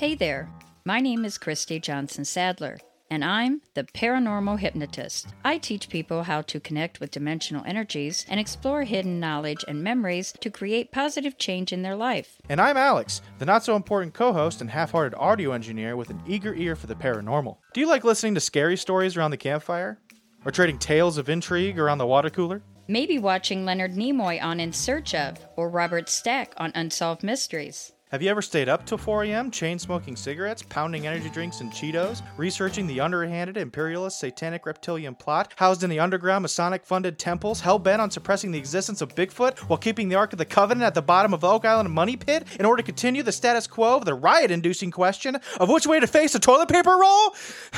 Hey there, my name is Christy Johnson Sadler, and I'm the Paranormal Hypnotist. I teach people how to connect with dimensional energies and explore hidden knowledge and memories to create positive change in their life. And I'm Alex, the not so important co host and half hearted audio engineer with an eager ear for the paranormal. Do you like listening to scary stories around the campfire? Or trading tales of intrigue around the water cooler? Maybe watching Leonard Nimoy on In Search of or Robert Stack on Unsolved Mysteries. Have you ever stayed up till 4 a.m., chain smoking cigarettes, pounding energy drinks and Cheetos, researching the underhanded imperialist satanic reptilian plot housed in the underground Masonic funded temples, hell bent on suppressing the existence of Bigfoot while keeping the Ark of the Covenant at the bottom of Oak Island Money Pit in order to continue the status quo of the riot inducing question of which way to face a toilet paper roll?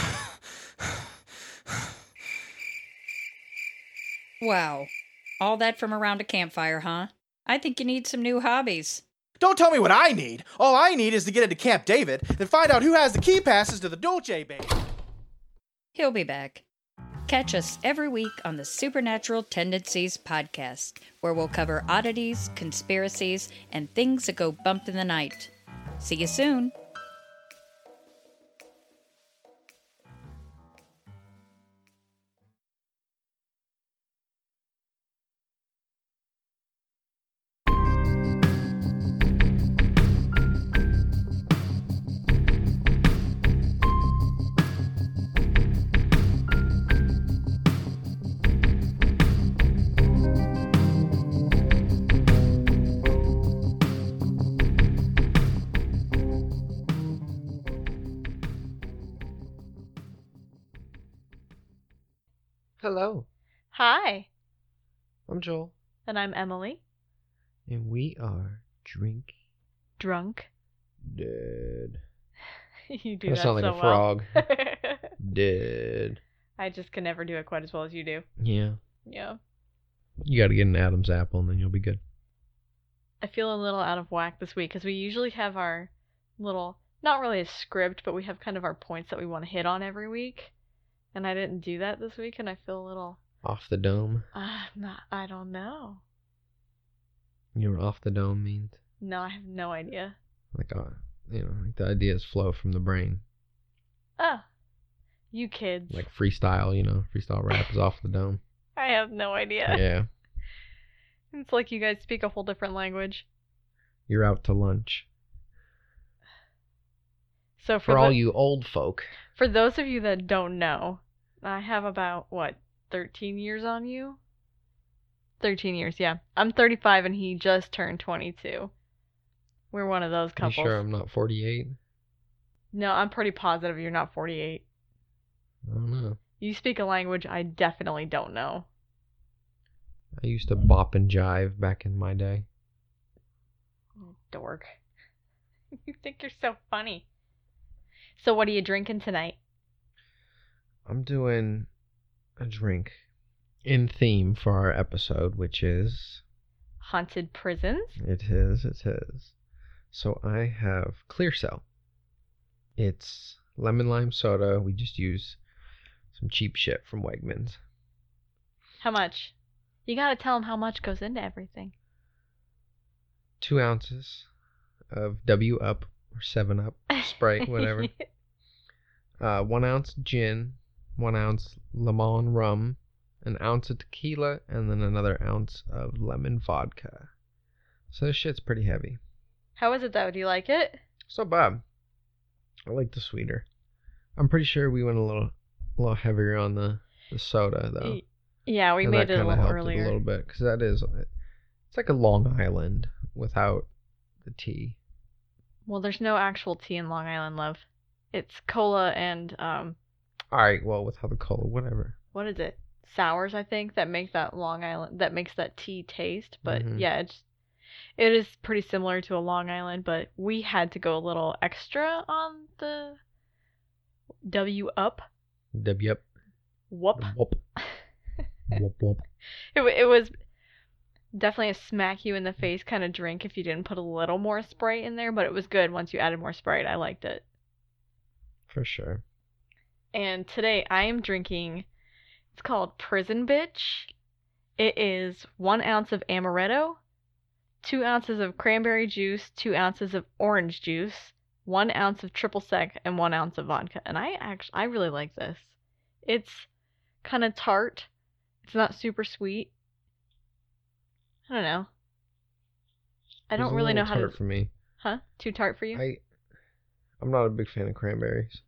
Wow. All that from around a campfire, huh? I think you need some new hobbies. Don't tell me what I need. All I need is to get into Camp David, and find out who has the key passes to the Dulce Base. He'll be back. Catch us every week on the Supernatural Tendencies podcast, where we'll cover oddities, conspiracies, and things that go bump in the night. See you soon. Hello, Hi, I'm Joel, and I'm Emily. and we are Drink Drunk. Dead. you do I that sound like so a frog. well. Dead. I just can never do it quite as well as you do. Yeah. Yeah. You got to get an Adam's apple, and then you'll be good. I feel a little out of whack this week because we usually have our little, not really a script, but we have kind of our points that we want to hit on every week. And I didn't do that this week, and I feel a little, Off the dome. uh, not, I don't know. You know what off the dome means? No, I have no idea. Like, uh, you know, like the ideas flow from the brain. Oh, you kids. Like freestyle, you know, freestyle rap is off the dome. I have no idea. Yeah. It's like you guys speak a whole different language. You're out to lunch. So for, For all you old folk. For those of you that don't know, I have about what, 13 years on you? 13 years, yeah. I'm 35 and he just turned 22. We're one of those couples. You sure I'm not 48? No, I'm pretty positive you're not 48. I don't know. You speak a language I definitely don't know. I used to bop and jive back in my day. Dork. you think you're so funny. So what are you drinking tonight? I'm doing a drink in theme for our episode, which is Haunted prisons? it is it is. So I have Clear Cell. It's lemon lime soda. We just use some cheap shit from Wegmans. How much? You gotta tell him how much goes into everything. Two ounces of W Up or Seven Up Sprite, whatever. uh, one ounce gin, one ounce lemon rum, an ounce of tequila, and then another ounce of lemon vodka. So this shit's pretty heavy. How is it though? Do you like it? So bad. I like the sweeter. I'm pretty sure we went a little, a little heavier on the, the soda though. Yeah, we and made it a little helped earlier. a little bit because that is, it's like a Long Island without the tea. Well, there's no actual tea in Long Island, love. It's cola and um, All right, well without the cola, whatever. what is it? Sours, I think, that make that Long Island that makes that tea taste. But Mhm. yeah, it's it is pretty similar to a Long Island, but we had to go a little extra on the W up W up. whoop. Whoop. whoop whoop. It wa- it was definitely a smack you in the face kind of drink if you didn't put a little more Sprite in there, but it was good once you added more Sprite. I liked it. For sure. And today I am drinking, it's called Prison Bitch. It is one ounce of amaretto, two ounces of cranberry juice, two ounces of orange juice, one ounce of triple sec, and one ounce of vodka. And I actually I really like this. It's kind of tart. It's not super sweet. I don't know. I don't really know how tart to. for me. Huh? Too tart for you? I I'm not a big fan of cranberries.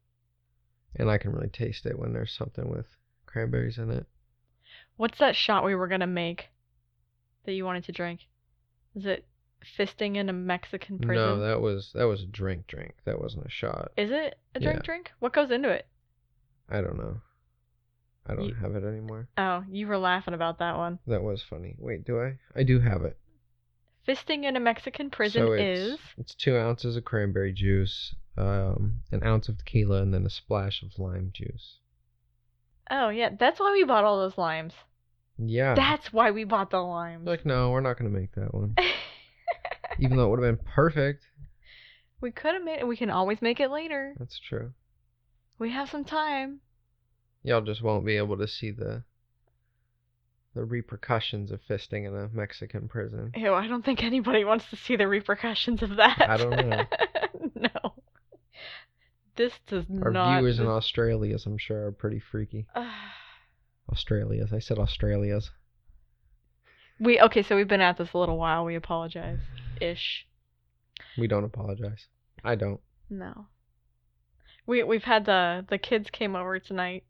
And I can really taste it when there's something with cranberries in it. What's that shot we were gonna make that you wanted to drink? Is it fisting in a Mexican prison? No, that was that was a drink drink. That wasn't a shot. Is it a drink Yeah. drink? What goes into it? I don't know. I don't You- have it anymore. Oh, you were laughing about that one. That was funny. Wait, do I? I do have it. Fisting in a Mexican prison so is it's, it's two ounces of cranberry juice, um, an ounce of tequila, and then a splash of lime juice. Oh yeah, that's why we bought all those limes. Yeah. That's why we bought the limes. like no, we're not gonna make that one. Even though it would have been perfect. we could have made it. We can always make it later. That's true. We have some time. Y'all just won't be able to see the the repercussions of fisting in a Mexican prison. Ew, I don't think anybody wants to see the repercussions of that. I don't know. no. This does Our not. viewers in Australia, Australia's, I'm sure, are pretty freaky. Australia's. I said Australia's. we okay, so we've been at this a little while. We apologize. Ish. We don't apologize. I don't. No. We we've had the the kids came over tonight,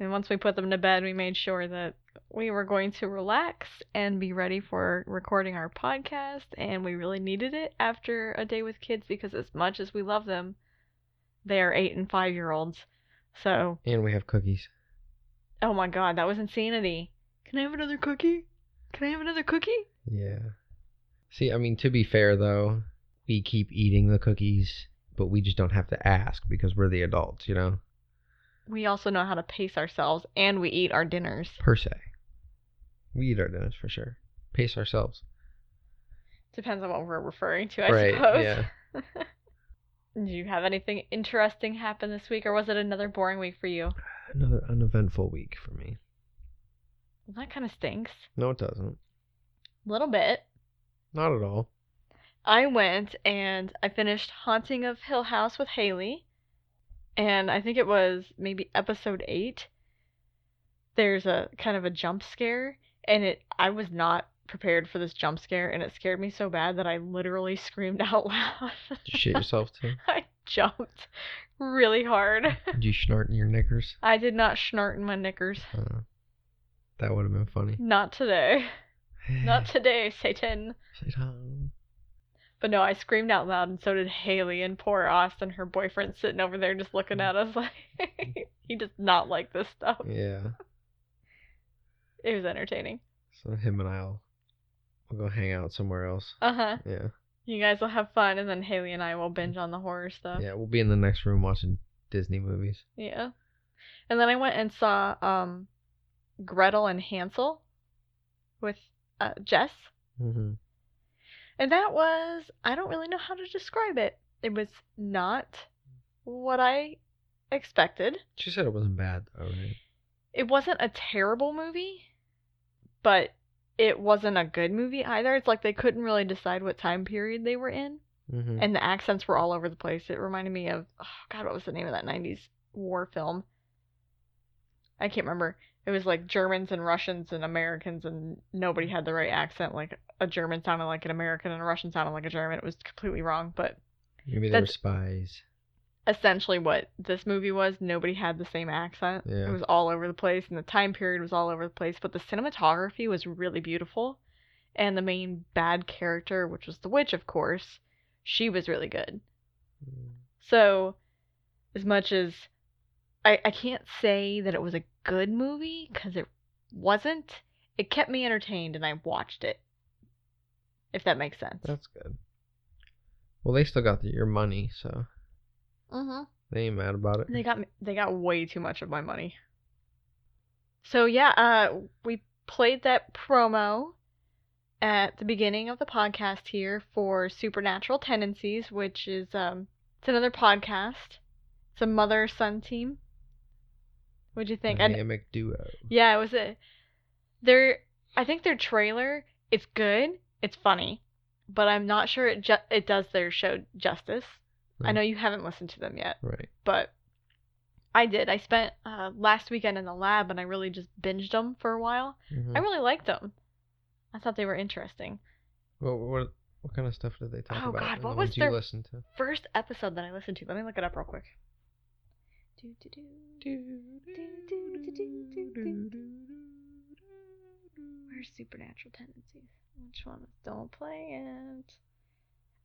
and once we put them to bed, we made sure that we were going to relax and be ready for recording our podcast, and we really needed it after a day with kids because as much as we love them, they are eight and five year olds. So, And we have cookies. oh my god, that was insanity. Can I have another cookie? Can I have another cookie? Yeah. See, I mean, to be fair though, we keep eating the cookies, but we just don't have to ask because we're the adults, you know, We also know how to pace ourselves, and we eat our dinners. per se. We eat our dinners for sure. Pace ourselves. Depends on what we're referring to, I right. suppose. Yeah. Did you have anything interesting happen this week, or was it another boring week for you? Another uneventful week for me. That kind of stinks. No, it doesn't. A little bit. Not at all. I went and I finished Haunting of Hill House with Haley, and I think it was maybe episode eight. There's a kind of a jump scare, and it I was not prepared for this jump scare, and it scared me so bad that I literally screamed out loud. Did you shit yourself too? I jumped really hard. Did you snort in your knickers? I did not schnart in my knickers. Uh, that would have been funny. Not today. Not today, Satan. Satan. But no, I screamed out loud, and so did Haley, and poor Austin, her boyfriend, sitting over there just looking at us like he does not like this stuff. Yeah. It was entertaining. So him and I'll we'll go hang out somewhere else. Uh huh. Yeah. You guys will have fun, and then Haley and I will binge on the horror stuff. Yeah, we'll be in the next room watching Disney movies. Yeah. And then I went and saw um, Gretel and Hansel with uh, Jess. Mm-hmm. And that was, I don't really know how to describe it. It was not what I expected. She said it wasn't bad though, right? It wasn't a terrible movie, but it wasn't a good movie either. It's like they couldn't really decide what time period they were in, Mm-hmm. and the accents were all over the place. It reminded me of, oh God, what was the name of that 90s war film? I can't remember. It was like Germans and Russians and Americans, and nobody had the right accent. Like a German sounded like an American and a Russian sounded like a German. It was completely wrong, but Maybe they were spies. essentially what this movie was. Nobody had the same accent. Yeah. It was all over the place, and the time period was all over the place. But the cinematography was really beautiful, and the main bad character, which was the witch, of course, she was really good. Mm. So, as much as I, I can't say that it was a good movie because it wasn't, it kept me entertained, and I watched it. If that makes sense. That's good. Well, they still got the, your money, so Mm-hmm. they ain't mad about it. They got they got way too much of my money. So yeah, uh, we played that promo at the beginning of the podcast here for Supernatural Tendencies, which is um, it's another podcast. It's a mother son team. What'd you think? I, Dynamic duo. yeah, it was a. Their, I think their trailer. It's good. It's funny, but I'm not sure it ju- it does their show justice. I know you haven't listened to them yet, Right. but I did. I spent uh, last weekend in the lab and I really just binged them for a while. Mhm. I really liked them. I thought they were interesting. What, what what kind of stuff did they talk Oh, about? Oh God, what was their- you listened to? First episode that I listened to. Let me look it up real quick. Where's supernatural tendencies? Which one? Don't play it.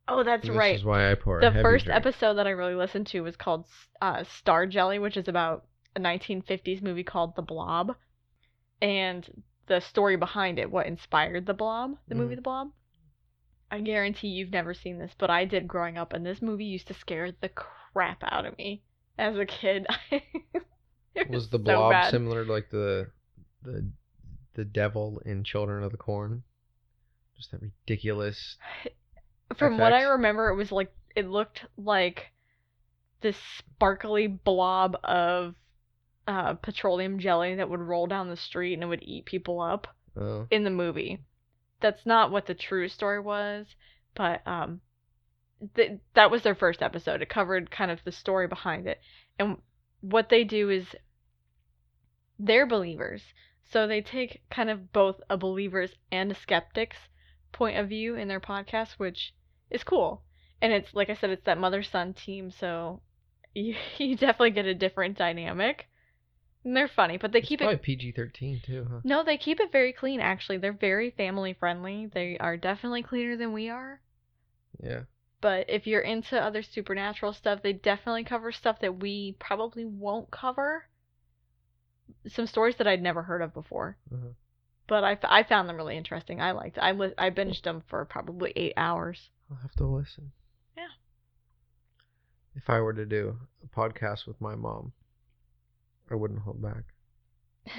Oh, that's this right. is why I pour the first drink. episode that I really listened to was called uh, Star Jelly, which is about a 1950s movie called The Blob, and the story behind it, what inspired The Blob, the movie Mhm. The Blob. I guarantee you've never seen this, but I did growing up, and this movie used to scare the crap out of me as a kid. It Was the blob bad. similar to like the the the devil in Children of the Corn? Just that ridiculous. From what I remember, it was like it looked like this sparkly blob of uh, petroleum jelly that would roll down the street and it would eat people up Oh, in the movie. That's not what the true story was, but um, th- that was their first episode. It covered kind of the story behind it, and what they do is they're believers, so they take kind of both a believer's and a skeptic's point of view in their podcast, which is cool. And it's like I said, it's that mother son team, so you, you definitely get a different dynamic. And they're funny, but they it's keep probably it PG thirteen too, huh? no, they keep it very clean actually. They're very family friendly. They are definitely cleaner than we are. Yeah. But if you're into other supernatural stuff, they definitely cover stuff that we probably won't cover. Some stories that I'd never heard of before. Uh-huh. But I, f- I found them really interesting. I liked I li- I binged them for probably 8 hours. I'll have to listen. Yeah. If I were to do a podcast with my mom, I wouldn't hold back.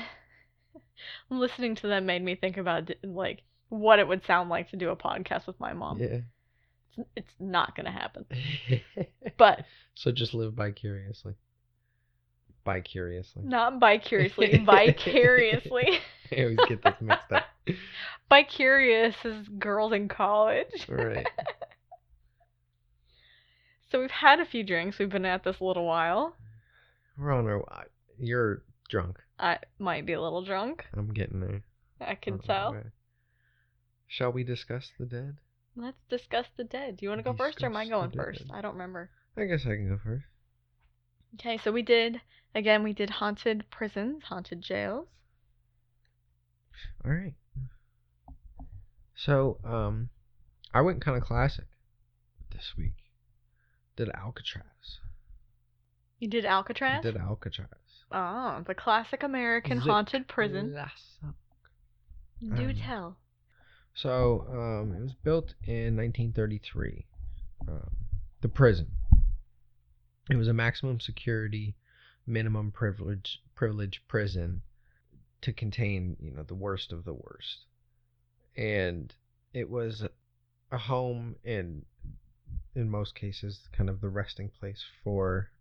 Listening to them made me think about like what it would sound like to do a podcast with my mom. Yeah. It's, not going to happen. But so just live vicariously. Vicariously. not vicariously, vicariously. I always get this mixed up. Vicarious is girls in college. Right. So we've had a few drinks. We've been at this a little while. We're on our. You're drunk. I might be a little drunk. I'm getting there. I can tell. Shall we discuss the dead? Let's discuss the dead. Do you want to go first or am I Discuss the going first? dead. I don't remember. I guess I can go first. Okay, so we did again. We did haunted prisons, haunted jails. All right. So, um, I went kind of classic this week. Did Alcatraz. You did Alcatraz. I did Alcatraz. Oh, the classic American Zic haunted prison. Classic. Do Um, tell. So, um, it was built in 1933. Um, the prison. It was a maximum security, minimum privilege privilege prison to contain, you know, the worst of the worst. And it was a home and in most cases kind of the resting place for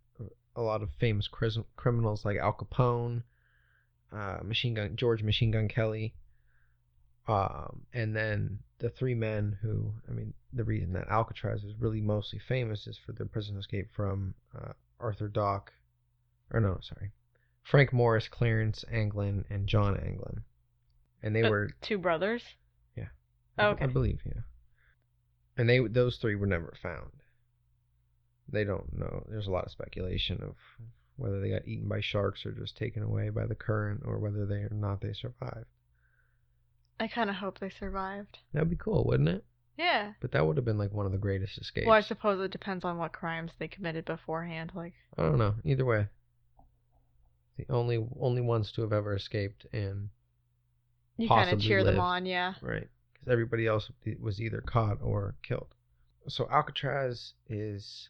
a lot of famous cris- criminals like Al Capone, uh, Machine Gun George Machine Gun Kelly, um, and then the three men who, I mean, the reason that Alcatraz is really mostly famous is for the prison escape from uh, Arthur Dock, or no, sorry, Frank Morris, Clarence Anglin, and John Anglin, and they were Two brothers. Yeah. Oh, I- okay. I believe, yeah. And they those three were never found. They don't know. There's a lot of speculation of whether they got eaten by sharks or just taken away by the current or whether they or not they survived. I kind of hope they survived. That'd be cool, wouldn't it? Yeah. But that would have been like one of the greatest escapes. Well, I suppose it depends on what crimes they committed beforehand. Like, I don't know. Either way, the only only ones to have ever escaped, and you kind of cheer them on, yeah. right, because everybody else was either caught or killed. So Alcatraz is,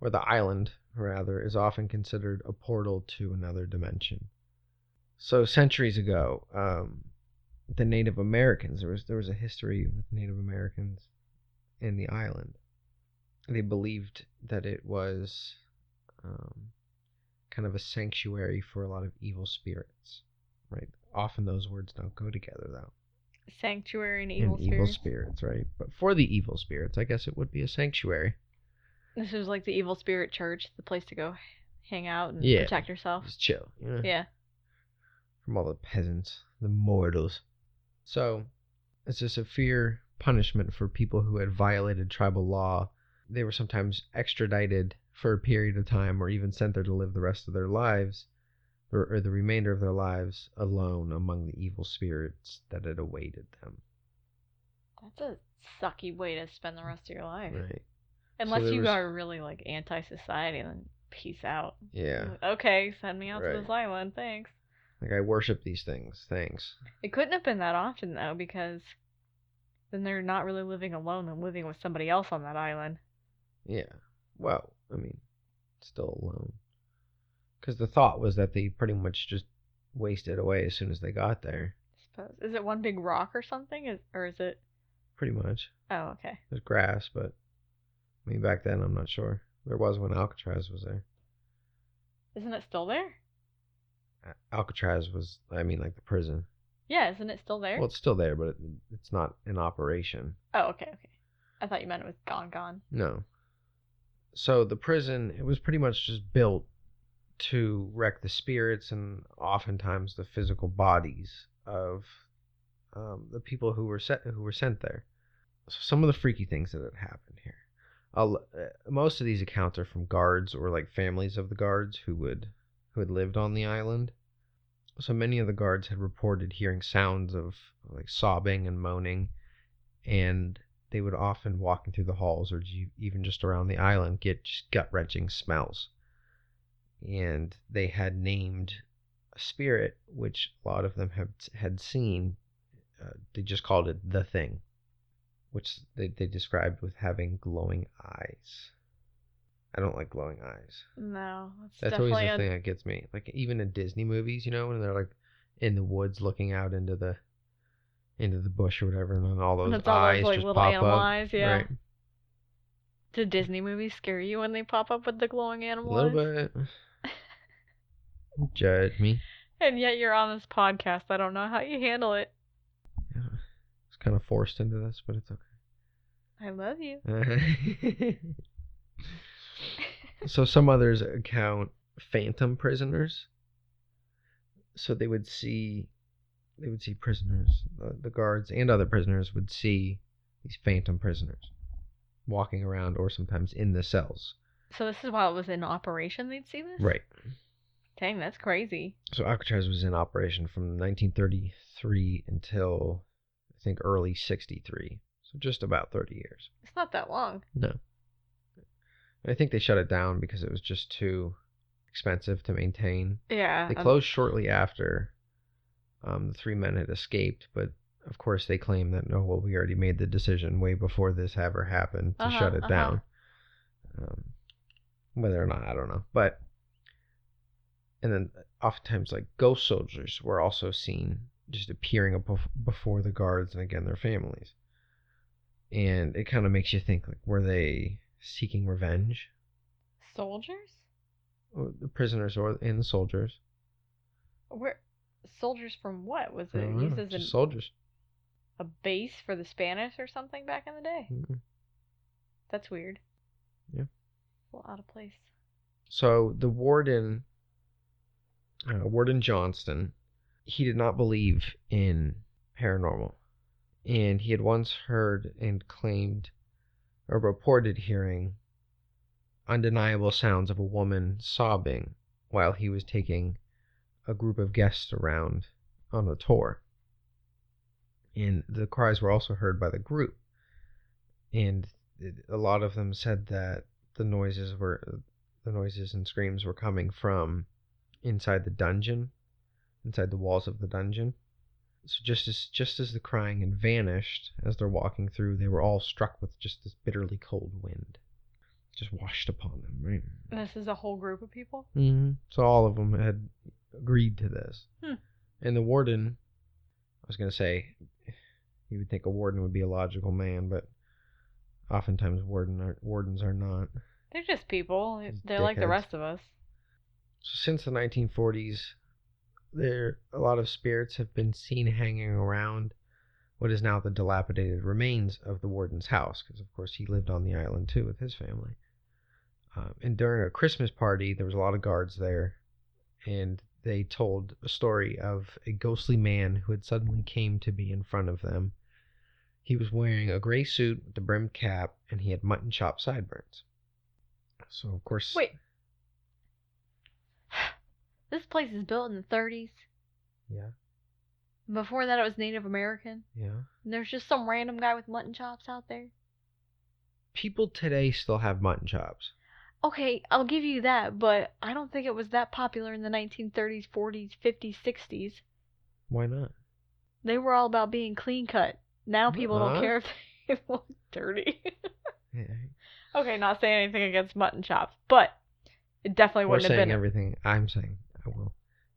or the island rather, is often considered a portal to another dimension. So centuries ago, um, the Native Americans there was there was a history with Native Americans in the island. They believed that it was um, kind of a sanctuary for a lot of evil spirits. Right. Often those words don't go together though Sanctuary and evil and evil evil spirits. spirits, right? But for the evil spirits, I guess it would be a sanctuary. This is like the evil spirit church, the place to go hang out and Yeah. protect yourself. Just chill, you know? Yeah. From all the peasants, the mortals. So, it's a severe punishment for people who had violated tribal law. They were sometimes extradited for a period of time or even sent there to live the rest of their lives or, or the remainder of their lives alone among the evil spirits that had awaited them. That's a sucky way to spend the rest of your life. Right. Unless there you was- are really like anti-society, then peace out. Yeah. Okay, send me out to Right. this island, thanks. Like I worship these things. Thanks. It couldn't have been that often though, because then they're not really living alone and living with somebody else on that island. Yeah. Well, I mean, still alone. Because the thought was that they pretty much just wasted away as soon as they got there. I suppose. Is it one big rock or something? Is, or is it? Pretty much. Oh, okay. There's grass, but I mean, back then I'm not sure. There was when Alcatraz was there. Isn't it still there? Alcatraz was, I mean, like the prison. Yeah, isn't it still there? Well, it's still there, but it, it's not in operation. oh, okay, okay. I thought you meant it was gone, gone. No. So the prison, it was pretty much just built to wreck the spirits and oftentimes the physical bodies of um, the people who were set who were sent there. So some of the freaky things that had happened here. Uh, most of these accounts are from guards or like families of the guards who would who had lived on the island. So many of the guards had reported hearing sounds of like sobbing and moaning, and they would often walking through the halls or even just around the island get gut wrenching smells. And they had named a spirit, which a lot of them had had seen. Uh, they just called it the thing, which they, they described with having glowing eyes. I don't like glowing eyes. No, That's always the a, thing that gets me. Like even in Disney movies, you know, when they're like in the woods looking out into the into the bush or whatever, and then all those That's all those, eyes like, just little pop up. eyes, yeah. Right. Do Disney movies scare you when they pop up with the glowing animal? A little eyes? bit. Judge me. And yet you're on this podcast. I don't know how you handle it. Yeah. It's kind of forced into this, but it's okay. I love you. so some others account phantom prisoners. So they would see, they would see prisoners. The, the guards and other prisoners would see these phantom prisoners walking around, or sometimes in the cells. So this is while it was in operation they'd see this? Right. Dang, that's crazy. So Alcatraz was in operation from 1933 until I think early 63. So just about 30 years. It's not that long. No. I think they shut it down because it was just too expensive to maintain. Yeah. They um, closed shortly after um, the three men had escaped, but of course they claim that no, well, we already made the decision way before this ever happened to Uh-huh, shut it uh-huh. down. Um, whether or not, I don't know. But and then oftentimes like ghost soldiers were also seen just appearing up before the guards and again their families. And it kind of makes you think like were they seeking revenge? soldiers? Or The prisoners or and the soldiers. Where soldiers from what? Was it used as just a, soldiers. a base for the Spanish or something back in the day? Mhm. That's weird. Yeah. A little out of place. So the warden, uh, Warden Johnston, he did not believe in paranormal, and he had once heard and claimed, or reported hearing, undeniable sounds of a woman sobbing while he was taking a group of guests around on a tour. And the cries were also heard by the group, and a lot of them said that the noises were the noises and screams were coming from inside the dungeon, inside the walls of the dungeon. So just as just as the crying had vanished as they're walking through, they were all struck with just this bitterly cold wind, just washed upon them. Right. And this is a whole group of people? Mm-hmm. So all of them had agreed to this, Hmm. and the warden. I was gonna say, you would think a warden would be a logical man, but oftentimes warden are, wardens are not. They're just people. They're like the rest of us. So since the 1940s, there a lot of spirits have been seen hanging around what is now the dilapidated remains of the warden's house, because of course he lived on the island too with his family. Um, and during a Christmas party, there was a lot of guards there, and they told a story of a ghostly man who had suddenly came to be in front of them. He was wearing a gray suit with a brimmed cap, and he had mutton chop sideburns. So of course, Wait. This place is built in the 30s. yeah, Before that, it was Native American. yeah. And there's just some random guy with mutton chops out there. People today still have mutton chops. Okay, I'll give you that, but I don't think it was that popular in the 1930s, 40s, 50s, 60s. Why not? They were all about being clean cut. Now people Uh-uh. don't care if they look dirty. Yeah, okay, not saying anything against mutton chops, but it definitely We're wouldn't have saying been. everything. I'm saying I will.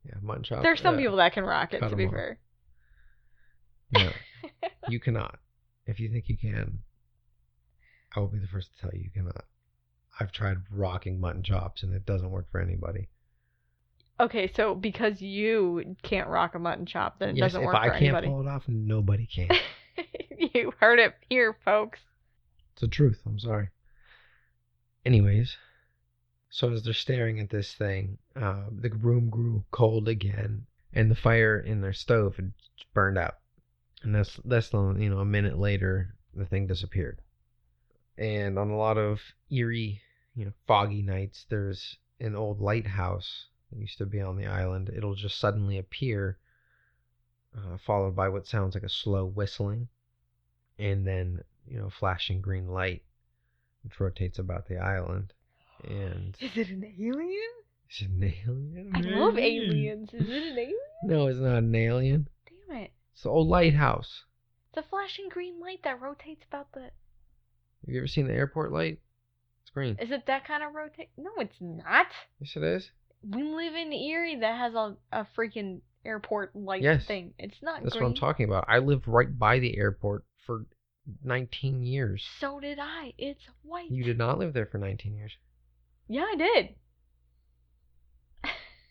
Yeah, mutton chop. There's some uh, people that can rock it, To be off. fair. No, you cannot. If you think you can, I will be the first to tell you you cannot. I've tried rocking mutton chops and it doesn't work for anybody. Okay, so because you can't rock a mutton chop, then it yes, doesn't work I for anybody. If I can't pull it off, nobody can. you heard it here, folks. It's the truth. I'm sorry. Anyways, so as they're staring at this thing, uh, the room grew cold again, and the fire in their stove had burned out. And that's less than you know a minute later, the thing disappeared. And on a lot of eerie, you know, foggy nights, there's an old lighthouse that used to be on the island. It'll just suddenly appear, uh, followed by what sounds like a slow whistling, and then you know, flashing green light, which rotates about the island. And Is it an alien? Is it an alien? I love aliens. Is it an alien? No, it's not an alien. Damn it. It's the old lighthouse. The flashing green light that rotates about the. Have you ever seen the airport light? It's green. Is it that kind of rotate? No, it's not. Yes, it is. We live in Erie that has a, a freaking airport light Yes. thing. It's not That's green. what I'm talking about. I lived right by the airport for 19 years. So did I. It's white. You did not live there for 19 years. Yeah, I did.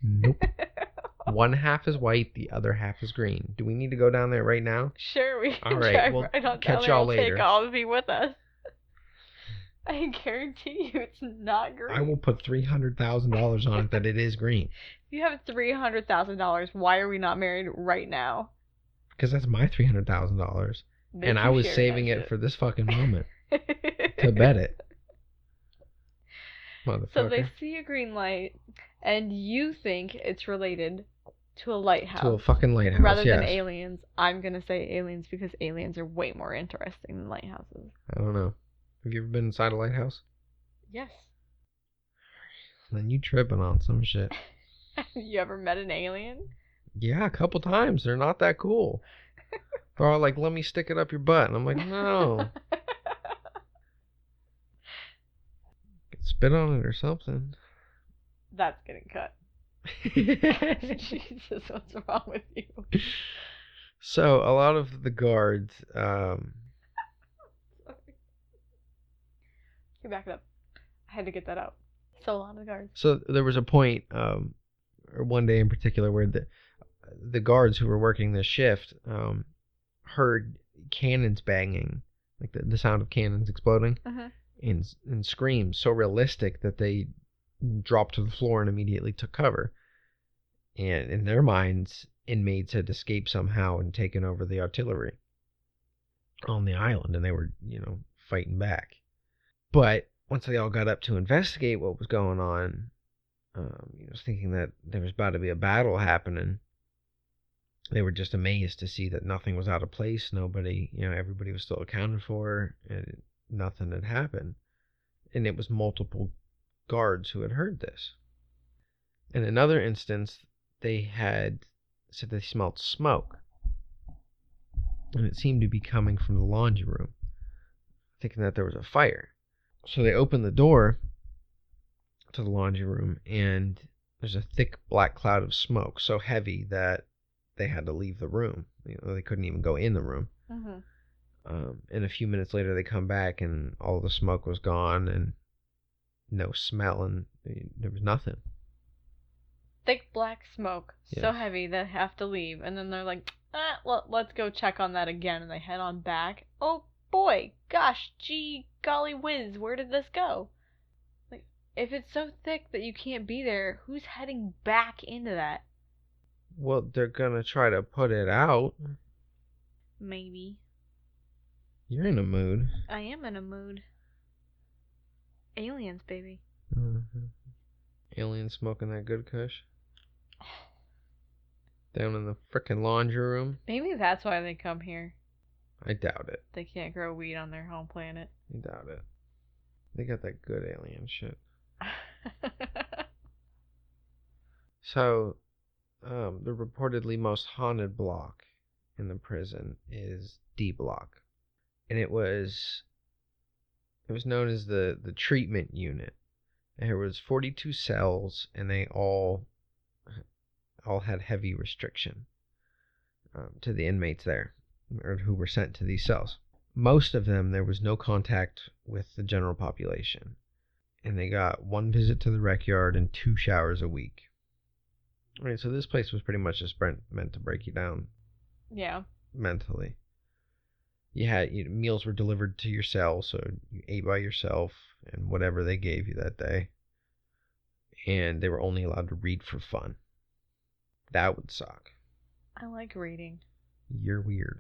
Nope. One half is white, the other half is green. Do we need to go down there right now? Sure, we can All right, drive well, right on catch down y'all We'll later. Take all of you with us. I guarantee you, it's not green. I will put $300,000 on it that it is green. If you have three hundred thousand dollars, why are we not married right now? Because that's my $300,000. Bitch, And I was saving it for this fucking moment to bet it. So they see a green light, and you think it's related to a lighthouse to a fucking lighthouse. rather yes. than aliens. I'm gonna say aliens because aliens are way more interesting than lighthouses. I don't know. Have you ever been inside a lighthouse? Yes. Then you tripping on some shit. you ever met an alien? Yeah, a couple times. They're not that cool. They're all like, "Let me stick it up your butt," and I'm like, "No, spit on it or something." That's getting cut. Jesus, what's wrong with you? so a lot of the guards, um, You back it up. I had to get that out. So long the guards. so there was a point, um, or one day in particular, where the the guards who were working this shift um, heard cannons banging, like the, the sound of cannons exploding. Uh-huh. and and screams so realistic that they dropped to the floor and immediately took cover. And in their minds, inmates had escaped somehow and taken over the artillery on the island, and they were, you know, fighting back. But once they all got up to investigate what was going on, um, you know, thinking that there was about to be a battle happening, they were just amazed to see that nothing was out of place. Nobody, you know, everybody was still accounted for, and nothing had happened. And it was multiple guards who had heard this. In another instance, they had said they smelled smoke. And it seemed to be coming from the laundry room, thinking that there was a fire. So they opened the door to the laundry room, and there's a thick black cloud of smoke, so heavy that they had to leave the room. You know, they couldn't even go in the room. Mm-hmm. Um, and a few minutes later, they come back and all the smoke was gone and no smell and there was nothing. Thick black smoke, so Yes. heavy they have to leave, and then they're like, ah, well, let's go check on that again, and they head on back. Oh boy, gosh, gee, golly whiz, where did this go? Like, if it's so thick that you can't be there, who's heading back into that? Well, they're gonna try to put it out. Maybe. You're in a mood. I am in a mood. Aliens, baby. Mhm. Alien smoking that good kush. Down in the frickin' laundry room. Maybe that's why they come here. I doubt it. They can't grow weed on their home planet. I doubt it. They got that good alien shit. So, um, the reportedly most haunted block in the prison is D block, and it was it was known as the the treatment unit. There was 42 cells, and they all all had heavy restriction um, to the inmates there, or who were sent to these cells. Most of them, there was no contact with the general population, and they got one visit to the rec yard and two showers a week. All right, so this place was pretty much just meant meant to break you down yeah. mentally. You had you meals were delivered to your cell, so you ate by yourself and whatever they gave you that day. And they were only allowed to read for fun. That would suck. I like reading. You're weird.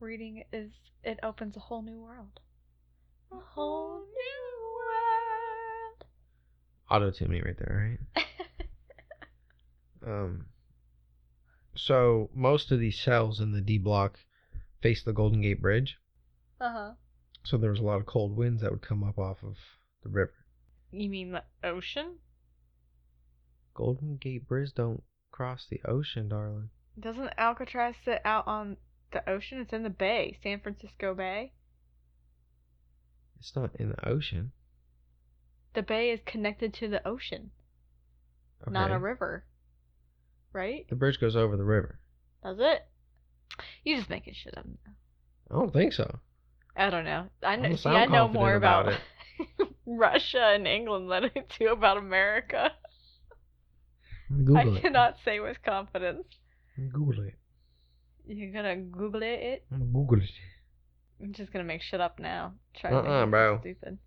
Reading is it opens a whole new world. A whole new world. Auto tune me right there, right? Um. So most of these cells in the D block face the Golden Gate Bridge, uh huh. so there was a lot of cold winds that would come up off of the river. You mean the ocean? Golden Gate Bridge don't cross the ocean, darling. Doesn't Alcatraz sit out on the ocean? It's in the bay, San Francisco Bay. It's not in the ocean. The bay is connected to the ocean, not a river. Right? The bridge goes over the river. Does it? You just making shit up. I don't think so. I don't know. I know. See, I know more about about, Russia and England than I do about America. Google I it. cannot say with confidence. Google it. You're gonna Google it? I'm gonna Google it. I'm just gonna make shit up now. Try to make Uh-uh, it bro. stupid.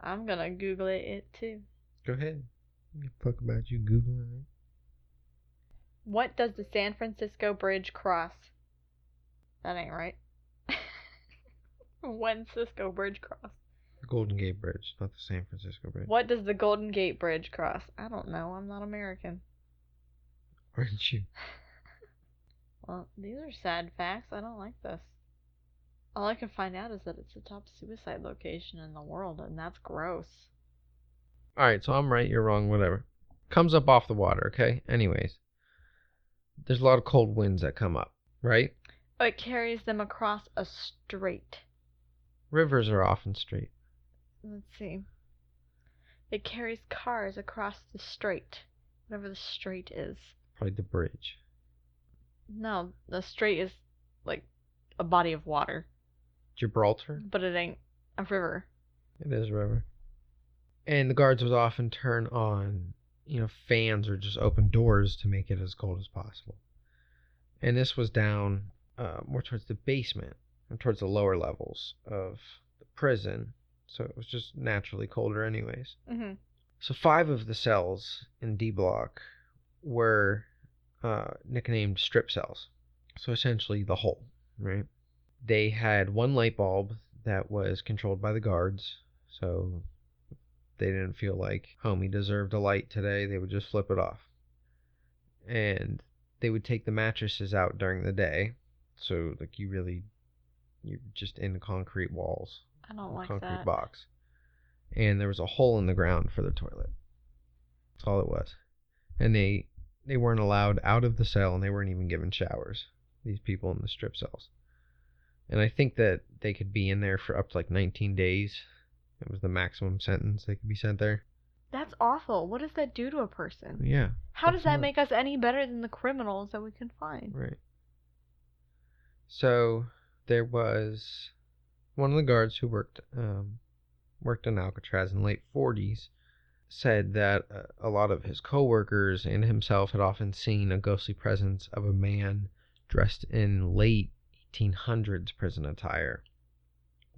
I'm gonna Google it, it too. Go ahead. Fuck about you Googling it. What does the San Francisco Bridge cross? That ain't right. when Cisco Bridge cross? The Golden Gate Bridge, not the San Francisco Bridge. What does the Golden Gate Bridge cross? I don't know. I'm not American. Aren't you? Well, these are sad facts. I don't like this. All I can find out is that it's the top suicide location in the world, and that's gross. Alright, so I'm right, you're wrong, whatever. Comes up off the water, okay? Anyways. There's a lot of cold winds that come up, right? Oh, it carries them across a strait. Rivers are often straight. Let's see. It carries cars across the strait. Whatever the strait is. Probably the bridge. No, the strait is like a body of water, Gibraltar? but it ain't a river. It is a river. And the guards would often turn on, you know, fans or just open doors to make it as cold as possible. And this was down uh, more towards the basement and towards the lower levels of the prison. So it was just naturally colder, anyways. Mm-hmm. So five of the cells in D block were uh, nicknamed strip cells. So essentially the hole, right? They had one light bulb that was controlled by the guards. So they didn't feel like homie deserved a light today, they would just flip it off. And they would take the mattresses out during the day. So like you really you're just in concrete walls I don't like concrete that. box. And there was a hole in the ground for the toilet. That's all it was. And they they weren't allowed out of the cell and they weren't even given showers. These people in the strip cells. And I think that they could be in there for up to like 19 days. It was the maximum sentence they could be sent there. That's awful. What does that do to a person? Yeah, How does that make us any better than the criminals that we can find? right. So there was one of the guards who worked um, worked in Alcatraz in the late 40s said that uh, a lot of his coworkers and himself had often seen a ghostly presence of a man dressed in late 1800s prison attire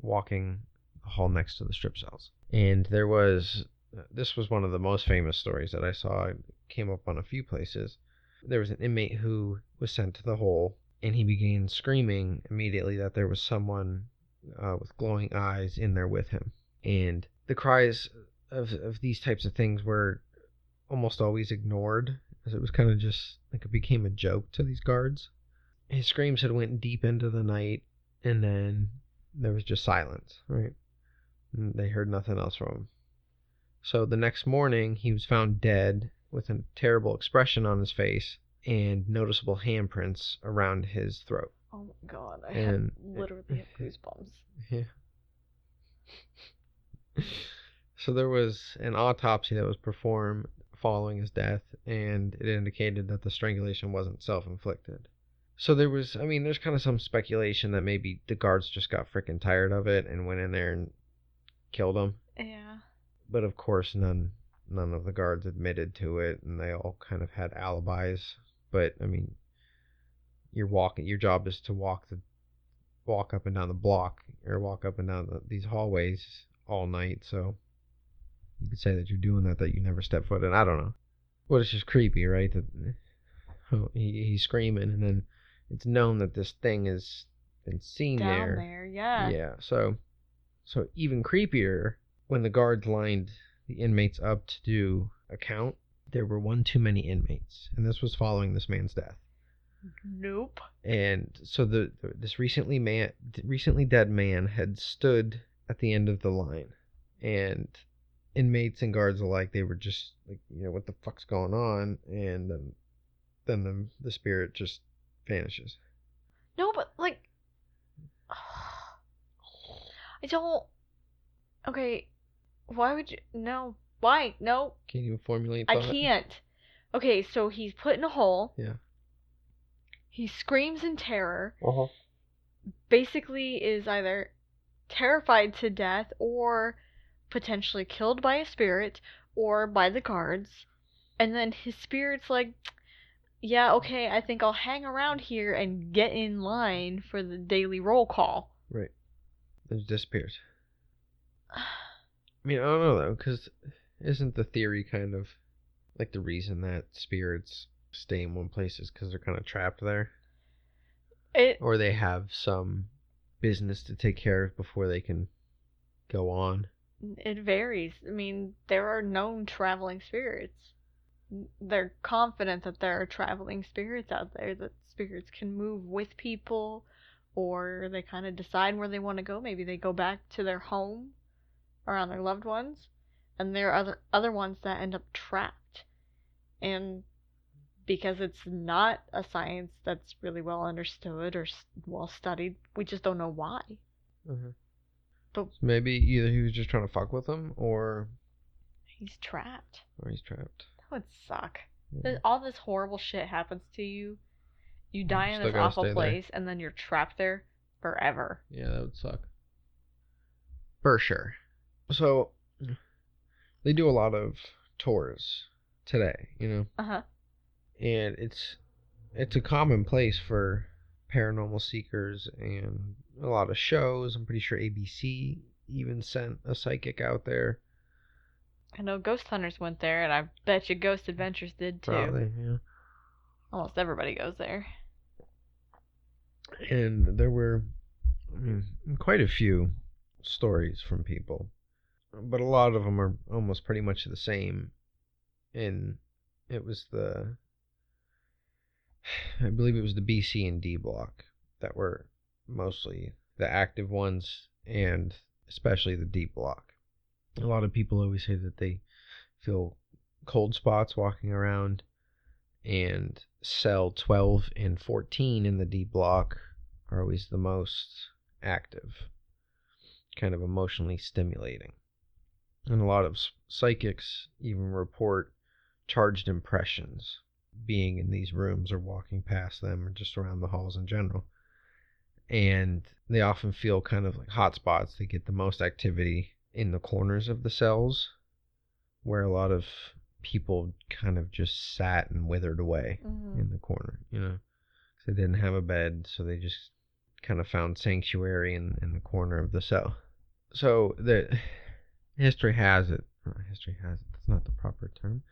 walking hall next to the strip cells. And there was, this was one of the most famous stories that I saw. It came up on a few places. There was an inmate who was sent to the hole, and he began screaming immediately that there was someone uh, with glowing eyes in there with him. And the cries of, of these types of things were almost always ignored, as it was kind of just like it became a joke to these guards. His screams had went deep into the night, and then there was just silence, right? They heard nothing else from him. So the next morning, he was found dead with a terrible expression on his face and noticeable handprints around his throat. Oh my god, I And- have literally have goosebumps. Yeah. so there was an autopsy that was performed following his death, and it indicated that the strangulation wasn't self inflicted. So there was, I mean, there's kind of some speculation that maybe the guards just got freaking tired of it and went in there and killed him. Yeah. But of course, none none of the guards admitted to it, and they all kind of had alibis. But I mean, you're walking. Your job is to walk the walk up and down the block or walk up and down the, these hallways all night. So you could say that you're doing that, that you never step foot in. I don't know. Well, it's just creepy, right? That oh, he, he's screaming, and then it's known that this thing has been seen Down there. there, yeah. Yeah. So, so even creepier when the guards lined the inmates up to do a count, there were one too many inmates, and this was following this man's death. Nope. And so the this recently man recently dead man had stood at the end of the line, and inmates and guards alike they were just like you know what the fuck's going on, and then then the the spirit just vanishes. No, but like, I don't. Okay, why would you? No, why? No, Can't even formulate. I thought. can't. Okay, so he's put in a hole. Yeah. He screams in terror. Uh-huh. Basically, is either terrified to death or potentially killed by a spirit or by the guards. And then his spirit's like, yeah, okay, I think I'll hang around here and get in line for the daily roll call. Right. It disappears. I mean, I don't know though, because isn't the theory kind of like the reason that spirits stay in one place is because they're kind of trapped there, It or they have some business to take care of before they can go on. It varies. I mean, there are known traveling spirits. They're confident that there are traveling spirits out there, that spirits can move with people, or they kind of decide where they want to go. Maybe they go back to their home around their loved ones, and there are other, other ones that end up trapped. And because it's not a science that's really well understood or well studied, we just don't know why. Uh-huh. But- So maybe either he was just trying to fuck with them, or He's trapped. or he's trapped. That would suck. Yeah. All this horrible shit happens to you. You die in still this gotta awful stay there. place, and then you're trapped there forever. Yeah, that would suck. For sure. So they do a lot of tours today, you know, Uh huh. and it's it's a common place for paranormal seekers and a lot of shows. I'm pretty sure ABC even sent a psychic out there. I know Ghost Hunters went there, and I bet you Ghost Adventures did too. Probably, yeah. Almost everybody goes there. And there were quite a few stories from people, but a lot of them are almost pretty much the same. And it was the, I believe it was the B, C, and D block that were mostly the active ones, and especially the D block. A lot of people always say that they feel cold spots walking around and cell 12 and 14 in the D block are always the most active, kind of emotionally stimulating. And a lot of psychics even report charged impressions being in these rooms or walking past them or just around the halls in general. And they often feel kind of like hot spots. They get the most activity in the corners of the cells where a lot of people kind of just sat and withered away Mm-hmm. in the corner, you know. they didn't have a bed, so they just kind of found sanctuary in, in the corner of the cell. So the history has it. History has it. That's not the proper term.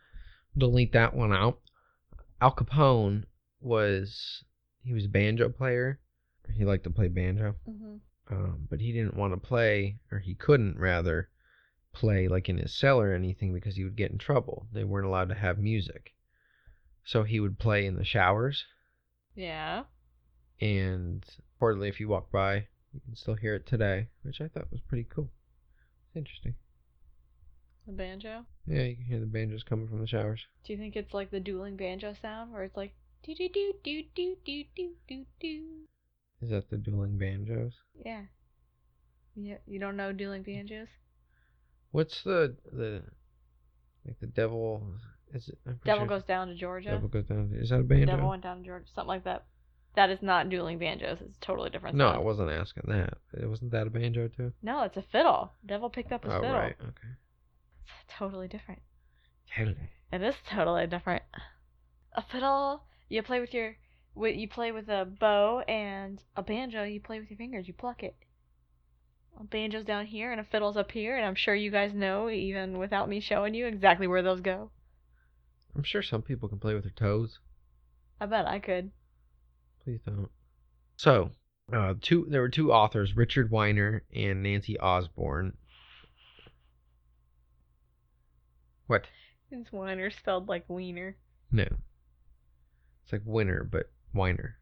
Delete that one out. Al Capone was he was a banjo player. He liked to play banjo, Mm-hmm. um, but he didn't want to play, or he couldn't rather play like in his cellar or anything because he would get in trouble. They weren't allowed to have music, so he would play in the showers. Yeah. And reportedly, if you walk by, you can still hear it today, which I thought was pretty cool. It's interesting. The banjo. Yeah, you can hear the banjos coming from the showers. Do you think it's like the dueling banjo sound, where it's like do do do do do do do do do? Is that the dueling banjos? Yeah. Yeah. You don't know dueling banjos? What's the the like the devil? Is it? I'm Devil sure goes down to Georgia. Devil goes down. Is that a banjo? Devil went down to Georgia. Something like that. That is not dueling banjos. It's a totally different. no, sound. I wasn't asking that. It wasn't that a banjo too? No, it's a fiddle. Devil picked up his oh fiddle. right, okay. It's totally different. Totally. It is totally different. A fiddle, you play with your, you play with a bow, and a banjo, you play with your fingers. You pluck it. A banjo's down here, and a fiddle's up here, and I'm sure you guys know, even without me showing you, exactly where those go. I'm sure some people can play with their toes. I bet I could. Please don't. So, uh, two there were two authors, Richard Weiner and Nancy Osborne. What? It's Weiner spelled like wiener. No. It's like winner, but Weiner.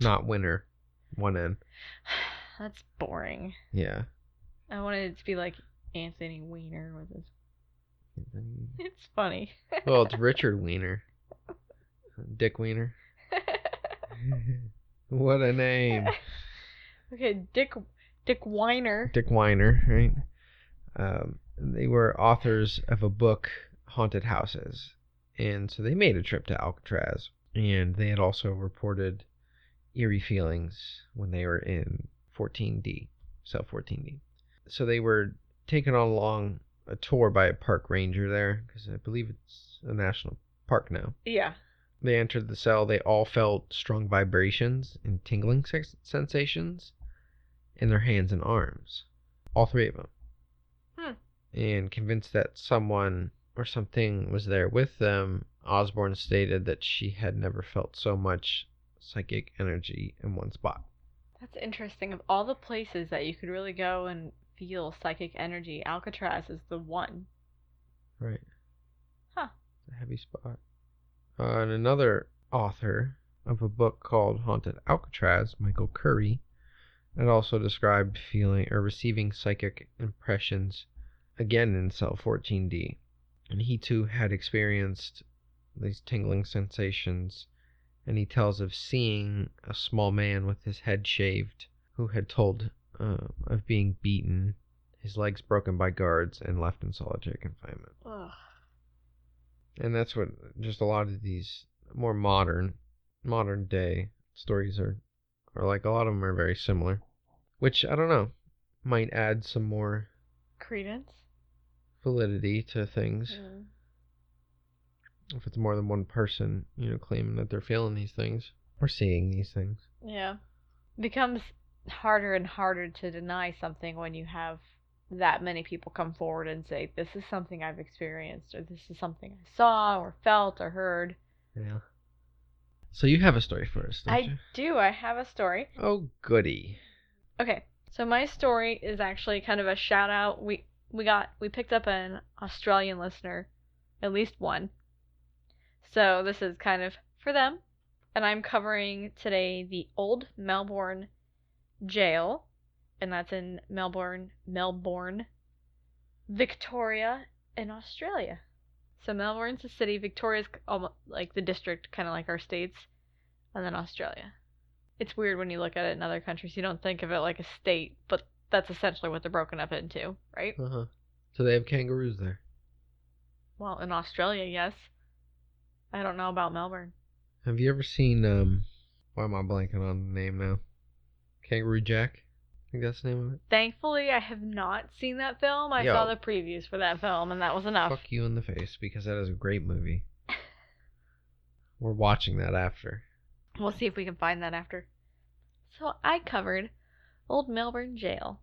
Not winner. One N. That's boring. Yeah. I wanted it to be like Anthony Weiner with his. It's funny. well, it's Richard Weiner. Dick Weiner. what a name. okay, Dick Dick Weiner. Dick Weiner, right? Um, they were authors of a book, Haunted Houses. And so they made a trip to Alcatraz. And they had also reported eerie feelings when they were in 14D, cell 14D. So they were taken on along a tour by a park ranger there, because I believe it's a national park now. Yeah. They entered the cell. They all felt strong vibrations and tingling sex- sensations in their hands and arms. All three of them. Hmm. And convinced that someone or something was there with them, Osborne stated that she had never felt so much psychic energy in one spot. That's interesting. Of all the places that you could really go and feel psychic energy, Alcatraz is the one. Right. Huh. It's a heavy spot. Uh, and another author of a book called Haunted Alcatraz, Michael Curry, had also described feeling or receiving psychic impressions again in cell 14D. And he too had experienced these tingling sensations. And he tells of seeing a small man with his head shaved who had told uh, of being beaten, his legs broken by guards, and left in solitary confinement. Ugh. And that's what just a lot of these more modern, modern day stories are, are like. A lot of them are very similar, which I don't know, might add some more Credence. validity to things Mm. If it's more than one person, you know, claiming that they're feeling these things or seeing these things. Yeah. It becomes harder and harder to deny something when you have that many people come forward and say, This is something I've experienced, or this is something I saw, or felt, or heard. Yeah. So you have a story for us, don't I you? do. I have a story. Oh, goody. Okay, so my story is actually kind of a shout out. We we got we picked up an Australian listener, at least one. So this is kind of for them, and I'm covering today the old Melbourne jail, and that's in Melbourne, Melbourne, Victoria, in Australia. So Melbourne's a city, Victoria's almost like the district, kind of like our states, and then Australia it's weird when you look at it in other countries. You don't think of it like a state, but that's essentially what they're broken up into, right? Uh huh. So they have kangaroos there. Well, in Australia, yes. I don't know about Melbourne. Have you ever seen um? Why am I blanking on the name now? Kangaroo Jack. I think that's the name of it. Thankfully, I have not seen that film. I Yo. saw the previews for that film, and that was enough. Fuck you in the face because that is a great movie. We're watching that after. We'll see if we can find that after. So I covered Old Melbourne Jail.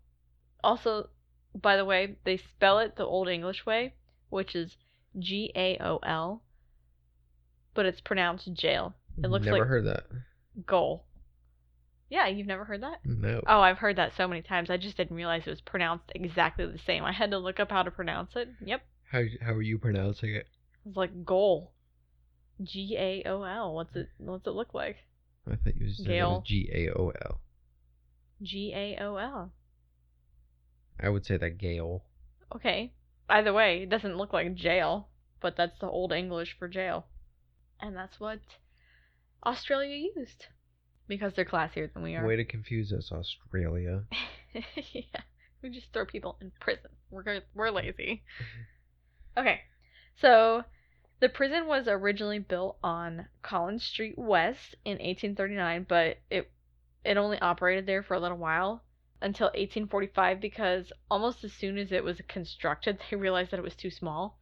Also, by the way, they spell it the Old English way, which is G A O L, but it's pronounced jail. It looks Never like heard that. goal. Yeah, you've never heard that? No. Oh, I've heard that so many times. I just didn't realize it was pronounced exactly the same. I had to look up how to pronounce it. Yep. How how are you pronouncing it? It's like goal. G A O L. What's it what's it look like? I thought you it Gale. was G A O L. G A O L. I would say that Gale. Okay. Either way, it doesn't look like jail, but that's the old English for jail. And that's what Australia used. Because they're classier than we are. Way to confuse us, Australia. yeah. We just throw people in prison. We're go- we're lazy. Okay. So the prison was originally built on Collins Street West in 1839, but it it only operated there for a little while until 1845 because almost as soon as it was constructed, they realized that it was too small.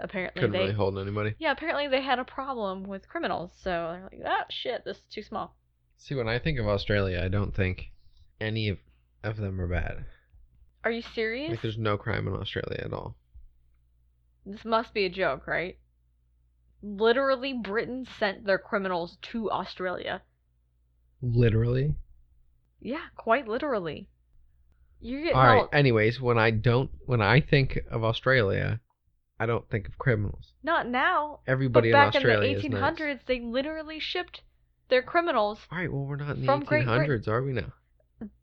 Apparently Couldn't they really hold anybody. Yeah, apparently they had a problem with criminals. So they're like, "Ah, shit, this is too small." See, when I think of Australia, I don't think any of of them are bad. Are you serious? Like, there's no crime in Australia at all. This must be a joke, right? Literally, Britain sent their criminals to Australia. Literally. Yeah, quite literally. You're getting All right. Anyways, when I don't, when I think of Australia, I don't think of criminals. not now, but Everybody in back in the is nice. 1800s, they literally shipped their criminals. All right. Well, we're not in the From Great 1800s, are we now?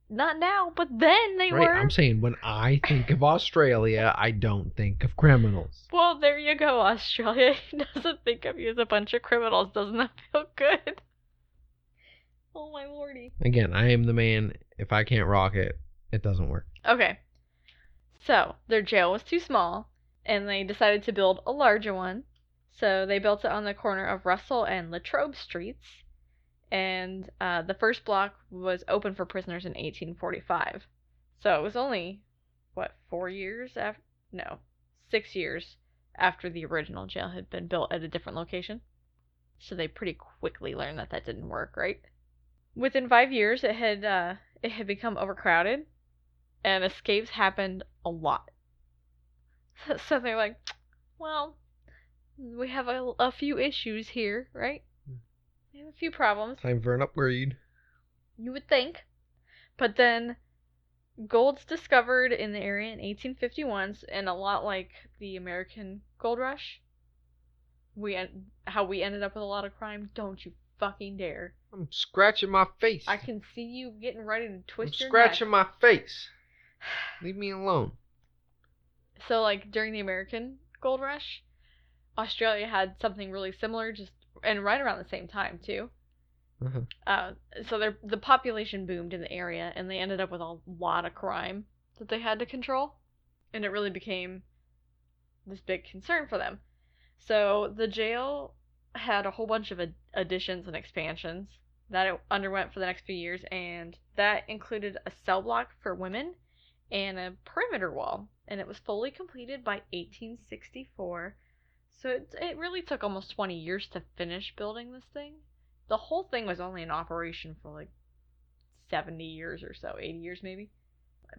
Not now, but then they right. were. I'm saying when I think of Australia, I don't think of criminals. Well, there you go, Australia. doesn't think of you as a bunch of criminals. Doesn't that feel good? Oh my lordy. Again, I am the man. If I can't rock it, it doesn't work. Okay. So, their jail was too small, and they decided to build a larger one. So, they built it on the corner of Russell and Latrobe Streets. And uh, the first block was open for prisoners in 1845. So, it was only, what, four years after? No, six years after the original jail had been built at a different location. So, they pretty quickly learned that that didn't work, right? Within five years, it had uh, it had become overcrowded, and escapes happened a lot. So they're like, well, we have a, a few issues here, right? Hmm. We have a few problems. Time for an upgrade. You would think. But then gold's discovered in the area in 1851, and a lot like the American gold rush, we en- how we ended up with a lot of crime. Don't you fucking dare! I'm scratching my face. I can see you getting ready to twist I'm your scratching neck. my face. Leave me alone. So like during the American gold rush, Australia had something really similar, just and right around the same time too. Uh-huh. Uh, so their the population boomed in the area, and they ended up with a lot of crime that they had to control, and it really became this big concern for them. So the jail had a whole bunch of ad- additions and expansions that it underwent for the next few years, and that included a cell block for women and a perimeter wall, and it was fully completed by 1864. So it, it really took almost 20 years to finish building this thing. The whole thing was only in operation for like 70 years or so, 80 years maybe.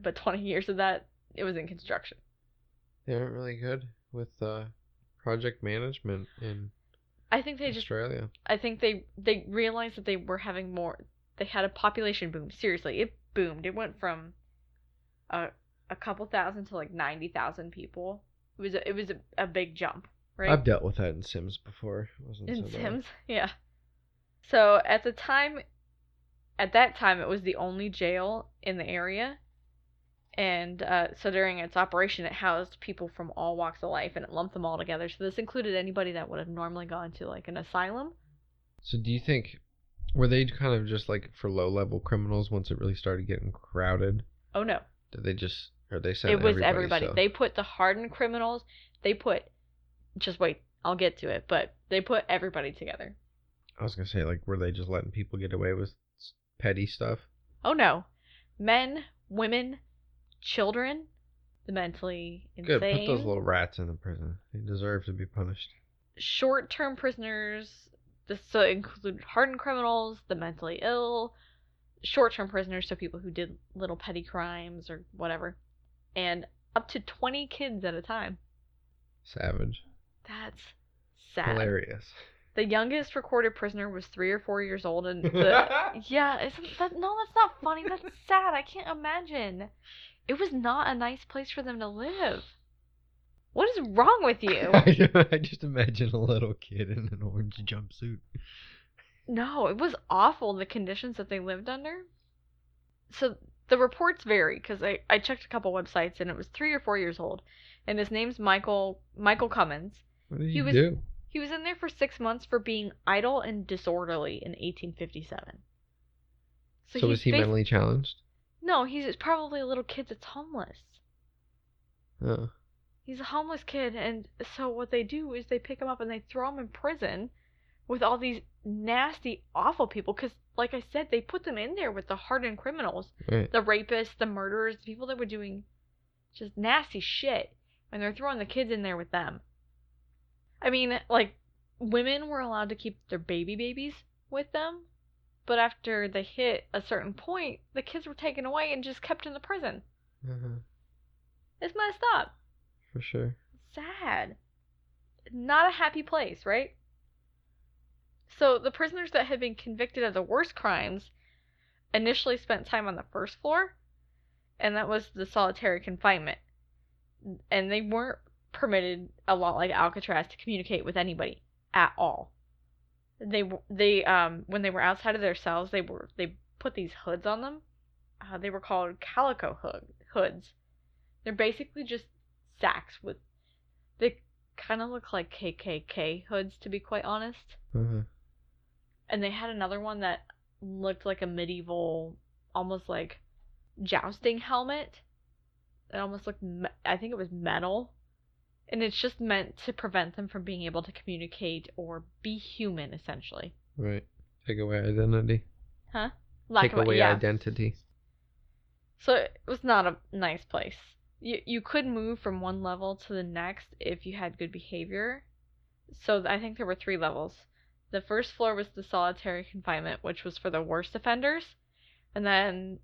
But 20 years of that, it was in construction. They weren't really good with uh, project management in I think they just Australia. I think they they realized that they were having more. They had a population boom. Seriously, it boomed. It went from a a couple thousand to like ninety thousand people. It was a, it was a, a big jump, right? I've dealt with that in Sims before. It wasn't in so. Sims, yeah. So at the time, at that time, it was the only jail in the area, and uh, so during its operation, it housed people from all walks of life, and it lumped them all together. So this included anybody that would have normally gone to like an asylum. So do you think were they kind of just like for low level criminals once it really started getting crowded? Oh no, Did they just or they sent it was everybody? everybody. so- They put the hardened criminals. They put. Just wait, I'll get to it. But they put everybody together. I was gonna say like were they just letting people get away with petty stuff? Oh no, men, women, children, the mentally insane. Good, put those little rats in the prison. They deserve to be punished. short-term prisoners. This so include hardened criminals, the mentally ill, short-term prisoners, so people who did little petty crimes or whatever, and up to 20 kids at a time. Savage. That's sad. Hilarious. The youngest recorded prisoner was three or four years old, and the yeah, isn't that no? That's not funny. That's sad. I can't imagine. It was not a nice place for them to live. What is wrong with you? I just imagine a little kid in an orange jumpsuit. No, it was awful the conditions that they lived under. So the reports vary because I, I checked a couple websites and it was three or four years old, and his name's Michael Michael Cummins. What did He he, was- do? He was in there for six months for being idle and disorderly in 1857. So, he's was he mentally challenged? No, he's probably a little kid that's homeless. Oh. He's a homeless kid, and so what they do is they pick him up and they throw him in prison with all these nasty, awful people. Because, like I said, they put them in there with the hardened criminals, Right. the rapists, the murderers, the people that were doing just nasty shit, and they're throwing the kids in there with them. I mean, like, women were allowed to keep their baby babies with them, but after they hit a certain point, the kids were taken away and just kept in the prison. Uh-huh. It's messed up. For sure. sad. Not a happy place, right? So the prisoners that had been convicted of the worst crimes initially spent time on the first floor, and that was the solitary confinement. And they weren't permitted a lot like Alcatraz to communicate with anybody at all. They they um when they were outside of their cells, they were they put these hoods on them. Uh, they were called calico hood, hoods. They're basically just sacks with they kind of look like KKK hoods to be quite honest. Uh-huh. And they had another one that looked like a medieval almost like jousting helmet. It almost looked me- I think it was metal. And it's just meant to prevent them from being able to communicate or be human essentially. Right. Take away identity. Huh? Lack Take away yeah. identity. So it was not a nice place. You you could move from one level to the next if you had good behavior. So I think there were three levels. The first floor was the solitary confinement, which was for the worst offenders, and then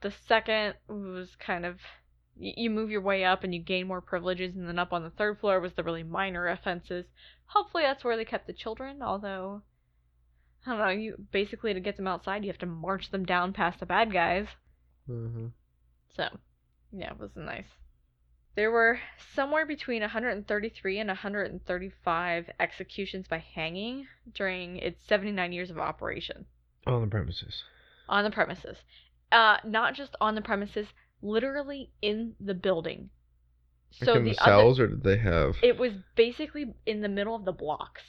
the second was kind of you move your way up and you gain more privileges, and then up on the third floor was the really minor offenses. Hopefully that's where they kept the children, although I don't know, you basically to get them outside you have to march them down past the bad guys. Uh-huh. So, yeah, it was nice. There were somewhere between 133 and 135 executions by hanging during its 79 years of operation On the premises. on the premises. Uh, not just on the premises, literally in the building. Like So in the, the other, cells, or did they have? it was basically in the middle of the blocks.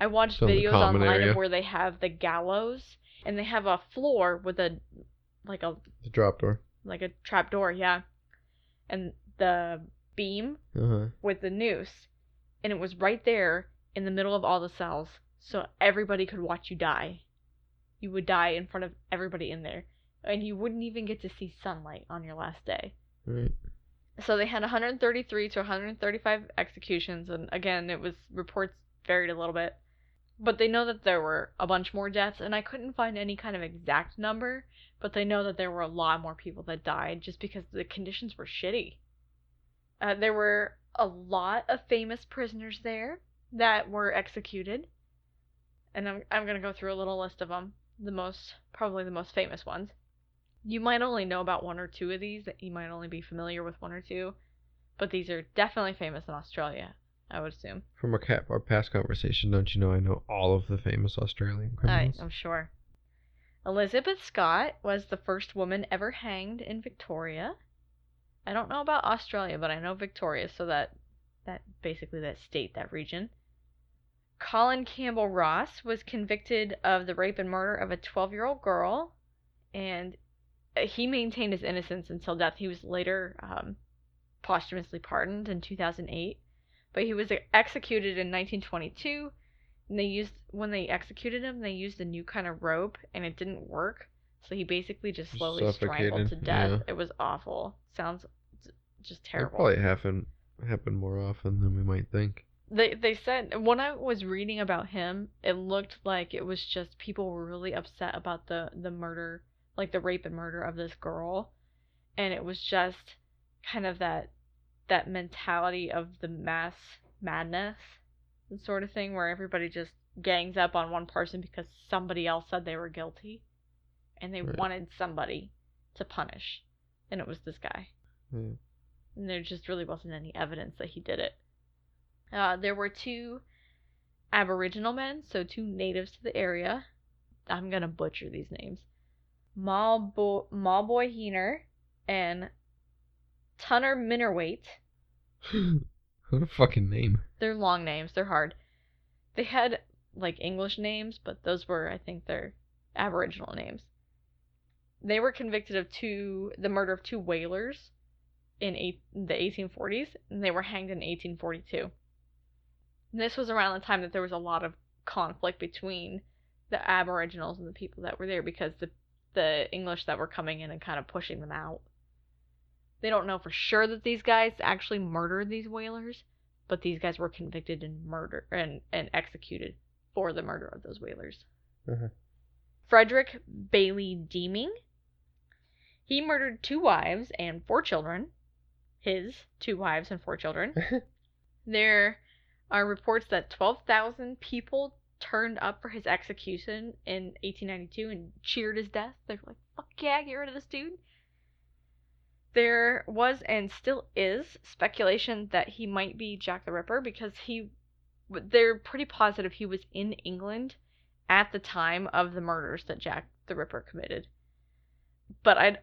I watched So videos online area? of where they have the gallows and they have a floor with a like a the drop door. like a trap door, yeah. And the beam Uh-huh. with the noose, and it was right there in the middle of all the cells, so everybody could watch you die. You would die in front of everybody in there, and you wouldn't even get to see sunlight on your last day. Right. So they had 133 to 135 executions, and again, it was reports varied a little bit. But they know that there were a bunch more deaths, and I couldn't find any kind of exact number, but they know that there were a lot more people that died just because the conditions were shitty. Uh, there were a lot of famous prisoners there that were executed, and I'm I'm gonna go through a little list of them. The most, probably the most famous ones. You might only know about one or two of these. That you might only be familiar with one or two, but these are definitely famous in Australia. I would assume. From our, cap, our past conversation, don't you know I know all of the famous Australian I, criminals? I'm sure. Elizabeth Scott was the first woman ever hanged in Victoria. I don't know about Australia, but I know Victoria, so that that basically that state, that region. Colin Campbell Ross was convicted of the rape and murder of a 12-year-old girl, and he maintained his innocence until death. He was later um, posthumously pardoned in 2008, but he was executed in 1922 and they used when they executed him they used a new kind of rope and it didn't work so he basically just slowly strangled to death yeah. it was awful sounds just terrible probably happen happen more often than we might think. they they said when i was reading about him it looked like it was just people were really upset about the the murder like the rape and murder of this girl and it was just kind of that that mentality of the mass madness sort of thing where everybody just gangs up on one person because somebody else said they were guilty and they Right. wanted somebody to punish and it was this guy Yeah. And there just really wasn't any evidence that he did it uh, there were two aboriginal men so two natives to the area i'm gonna butcher these names Malbo- Maulboyheenner and Tunnerminnerwait what a fucking name. they're long names. They're hard. They had like English names, but those were, I think, their Aboriginal names. They were convicted of two, the murder of two whalers in eight, the 1840s, and they were hanged in 1842. And this was around the time that there was a lot of conflict between the Aboriginals and the people that were there because the the English that were coming in and kind of pushing them out. They don't know for sure that these guys actually murdered these whalers, but these guys were convicted and murder and, and executed for the murder of those whalers. Mhm. Frederick Bailey Deeming. He murdered two wives and four children. His two wives and four children. There are reports that 12,000 people turned up for his execution in 1892 and cheered his death. They're like, fuck yeah, get rid of this dude. There was and still is speculation that he might be Jack the Ripper because he, they're pretty positive he was in England at the time of the murders that Jack the Ripper committed. But I,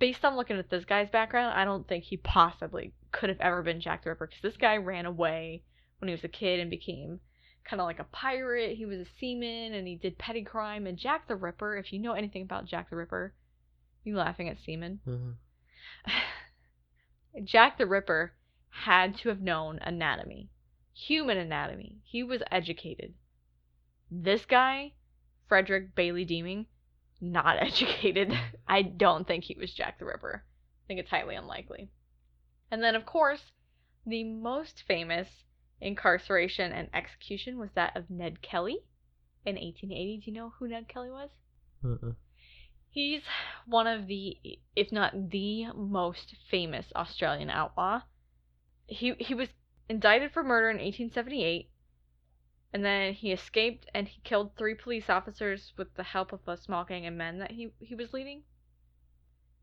based on looking at this guy's background, I don't think he possibly could have ever been Jack the Ripper because this guy ran away when he was a kid and became kind of like a pirate. He was a seaman and he did petty crime. And Jack the Ripper, if you know anything about Jack the Ripper, you laughing at seamen? Uh-huh. Jack the Ripper had to have known anatomy, human anatomy. He was educated. This guy, Frederick Bailey Deeming, not educated. I don't think he was Jack the Ripper. I think it's highly unlikely. And then, of course, the most famous incarceration and execution was that of Ned Kelly in 1880. Do you know who Ned Kelly was? Uh-uh. He's one of the, if not the most famous Australian outlaw. He he was indicted for murder in 1878, and then he escaped and he killed three police officers with the help of a small gang of men that he he was leading.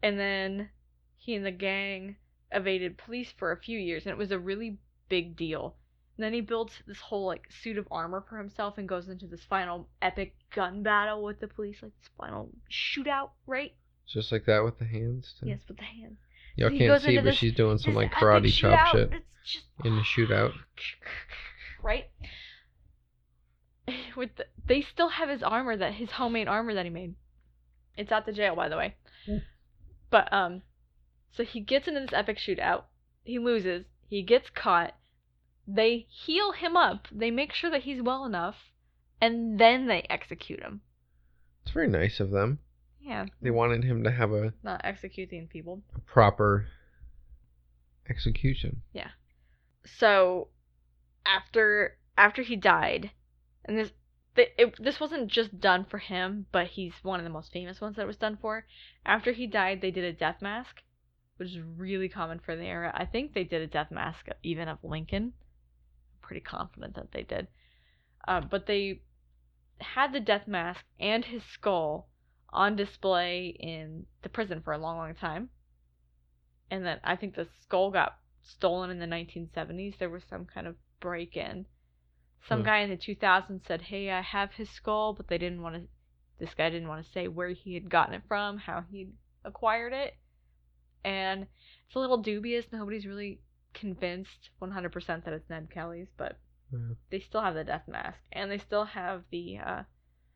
And then he and the gang evaded police for a few years, and it was a really big deal. And then he builds this whole like suit of armor for himself and goes into this final epic gun battle with the police, like this final shootout, right? Just like that with the hands. too? Yes, with the hands. Y'all he can't see, but this- she's doing some like karate chop shit It's just in the shootout. right? With the, they still have his armor that his homemade armor that he made. It's at the jail, by the way. Hmm. But um, so he gets into this epic shootout. He loses. He gets caught. They heal him up. They make sure that he's well enough, and then they execute him. It's very nice of them. Yeah, They wanted him to have a, not executing people. a proper execution. Yeah. So after after he died and this it, this wasn't just done for him but he's one of the most famous ones that was done for. After he died they did a death mask which is really common for the era. I think they did a death mask even of lincoln. I'm pretty confident that they did. Uh, but they had the death mask and his skull on display in the prison for a long long time. And then i think the skull got stolen in the 1970s. There was some kind of break in. Some Hmm. guy in the 2000s said, "Hey, I have his skull," but they didn't want to. This guy didn't want to say where he had gotten it from, how he acquired it, and it's a little dubious. Nobody's really convinced 100% that it's Ned Kelly's, but Yeah. they still have the death mask, and they still have the. uh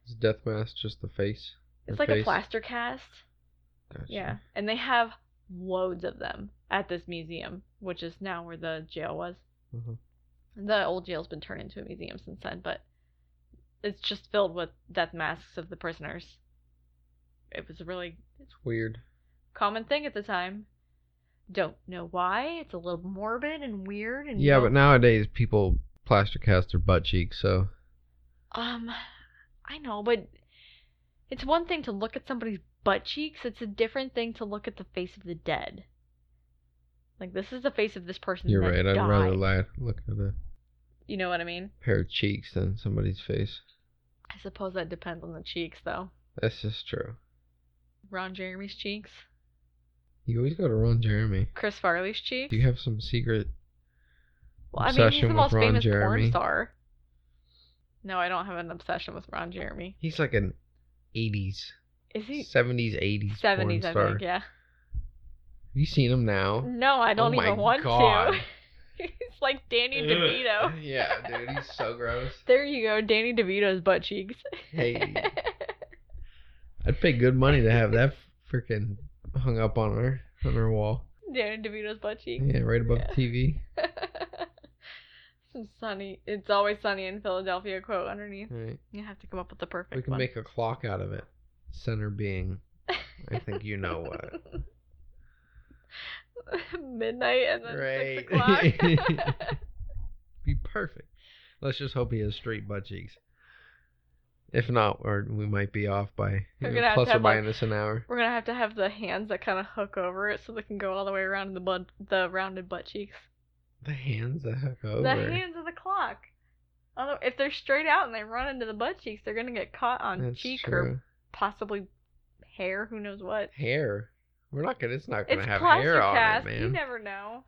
Is death mask just the face? It's like a plaster cast. Gotcha. Yeah, and they have loads of them at this museum, which is now where the jail was. Mhm. The old jail's been turned into a museum since then, but it's just filled with death masks of the prisoners. It was a really It's weird. common thing at the time. Don't know why. It's a little morbid and weird and Yeah, but nowadays people plaster cast their butt cheeks, so Um, I know, but it's one thing to look at somebody's butt cheeks. It's a different thing to look at the face of the dead. Like this is the face of this person. You're that right. I'd rather died. la- look at a You know what I mean? pair of cheeks than somebody's face. I suppose that depends on the cheeks, though. That's just true. Ron Jeremy's cheeks, You always go to Ron Jeremy. Chris Farley's cheeks. Do you have some secret? well, I mean, he's obsession the with most Ron famous porn Jeremy? star. No, I don't have an obsession with Ron Jeremy. He's like an 80s, Is he 70s, 80s seventies? porn I star. think. Yeah. Have you seen him now? No, I don't Oh my even want God. to. he's like Danny DeVito. yeah, dude, he's so gross. There you go, Danny DeVito's butt cheeks. Hey. I'd pay good money to have that freaking hung up on our on our wall. Danny DeVito's butt cheeks. Yeah, right above Yeah. the TV. Some sunny. It's always sunny in Philadelphia quote underneath. Right. You have to come up with the perfect We can one. make a clock out of it. Center being, I think you know what. Midnight and then Right. six o'clock. Be perfect. Let's just hope he has straight butt cheeks. If not, or we might be off by you know, plus or have, like- minus an hour. We're gonna have to have the hands that kind of hook over it so they can go all the way around the bud, the rounded butt cheeks. The hands that hook over. The hands of the clock. Although if they're straight out and they run into the butt cheeks, they're gonna get caught on That's cheek true. or possibly hair. Who knows what? Hair. We're not gonna. It's not gonna It's have hair on cast. it, You never know.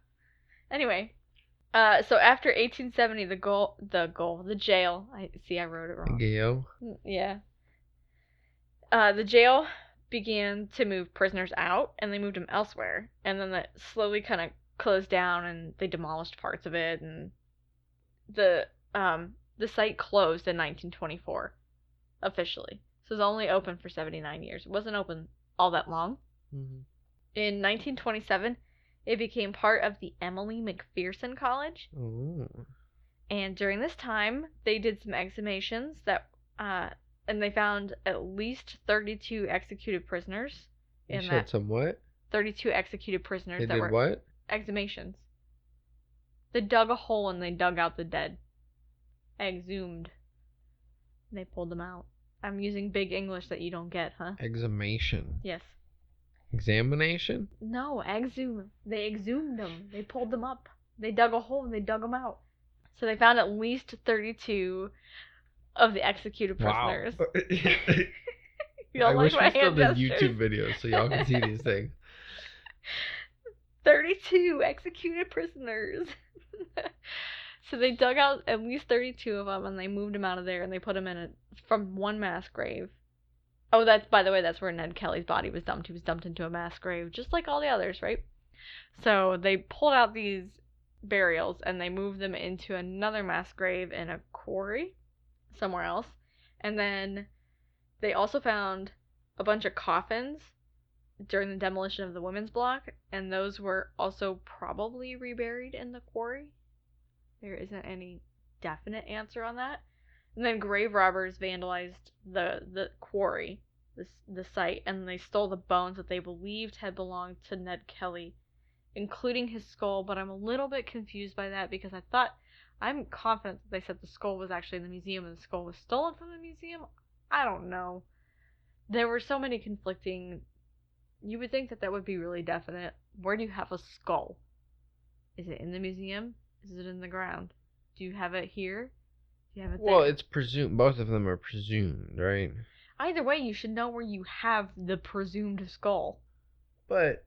Anyway, uh, so after 1870, the goal, the goal, the jail. I see. I wrote it wrong. Gail. Mm, Yeah. Uh, the jail began to move prisoners out, and they moved them elsewhere, and then that slowly kind of closed down, and they demolished parts of it, and the um the site closed in 1924, officially. So it was only open for 79 years. It wasn't open all that long. Mm-hmm. In 1927, it became part of the Emily McPherson College, Oh. and during this time, they did some exhumations that, uh, and they found at least 32 executed prisoners. You In said that, some what? 32 executed prisoners They that did were what? exhumations. They dug a hole and they dug out the dead. Exhumed. And they pulled them out. I'm using big English that you don't get, huh? Exhumation. Yes. Examination? No, exhume. They exhumed them. They pulled them up. They dug a hole and they dug them out. So they found at least 32 of the executed prisoners. Wow. You don't I like wish my we still hand did? YouTube videos so y'all can see these things. 32 executed prisoners. so they dug out at least 32 of them and they moved them out of there and they put them in a from one mass grave. Oh, that's by the way, that's where Ned Kelly's body was dumped. He was dumped into a mass grave, just like all the others, right? So they pulled out these burials and they moved them into another mass grave in a quarry somewhere else. And then they also found a bunch of coffins during the demolition of the women's block, and those were also probably reburied in the quarry. There isn't any definite answer on that. And then grave robbers vandalized the the quarry, the the site, and they stole the bones that they believed had belonged to Ned Kelly, including his skull. But I'm a little bit confused by that because I thought I'm confident that they said the skull was actually in the museum and the skull was stolen from the museum. I don't know. There were so many conflicting you would think that that would be really definite. Where do you have a skull? Is it in the museum? Is it in the ground? Do you have it here? Do you have Well, it's presumed. Both of them are presumed, right? Either way, you should know where you have the presumed skull, But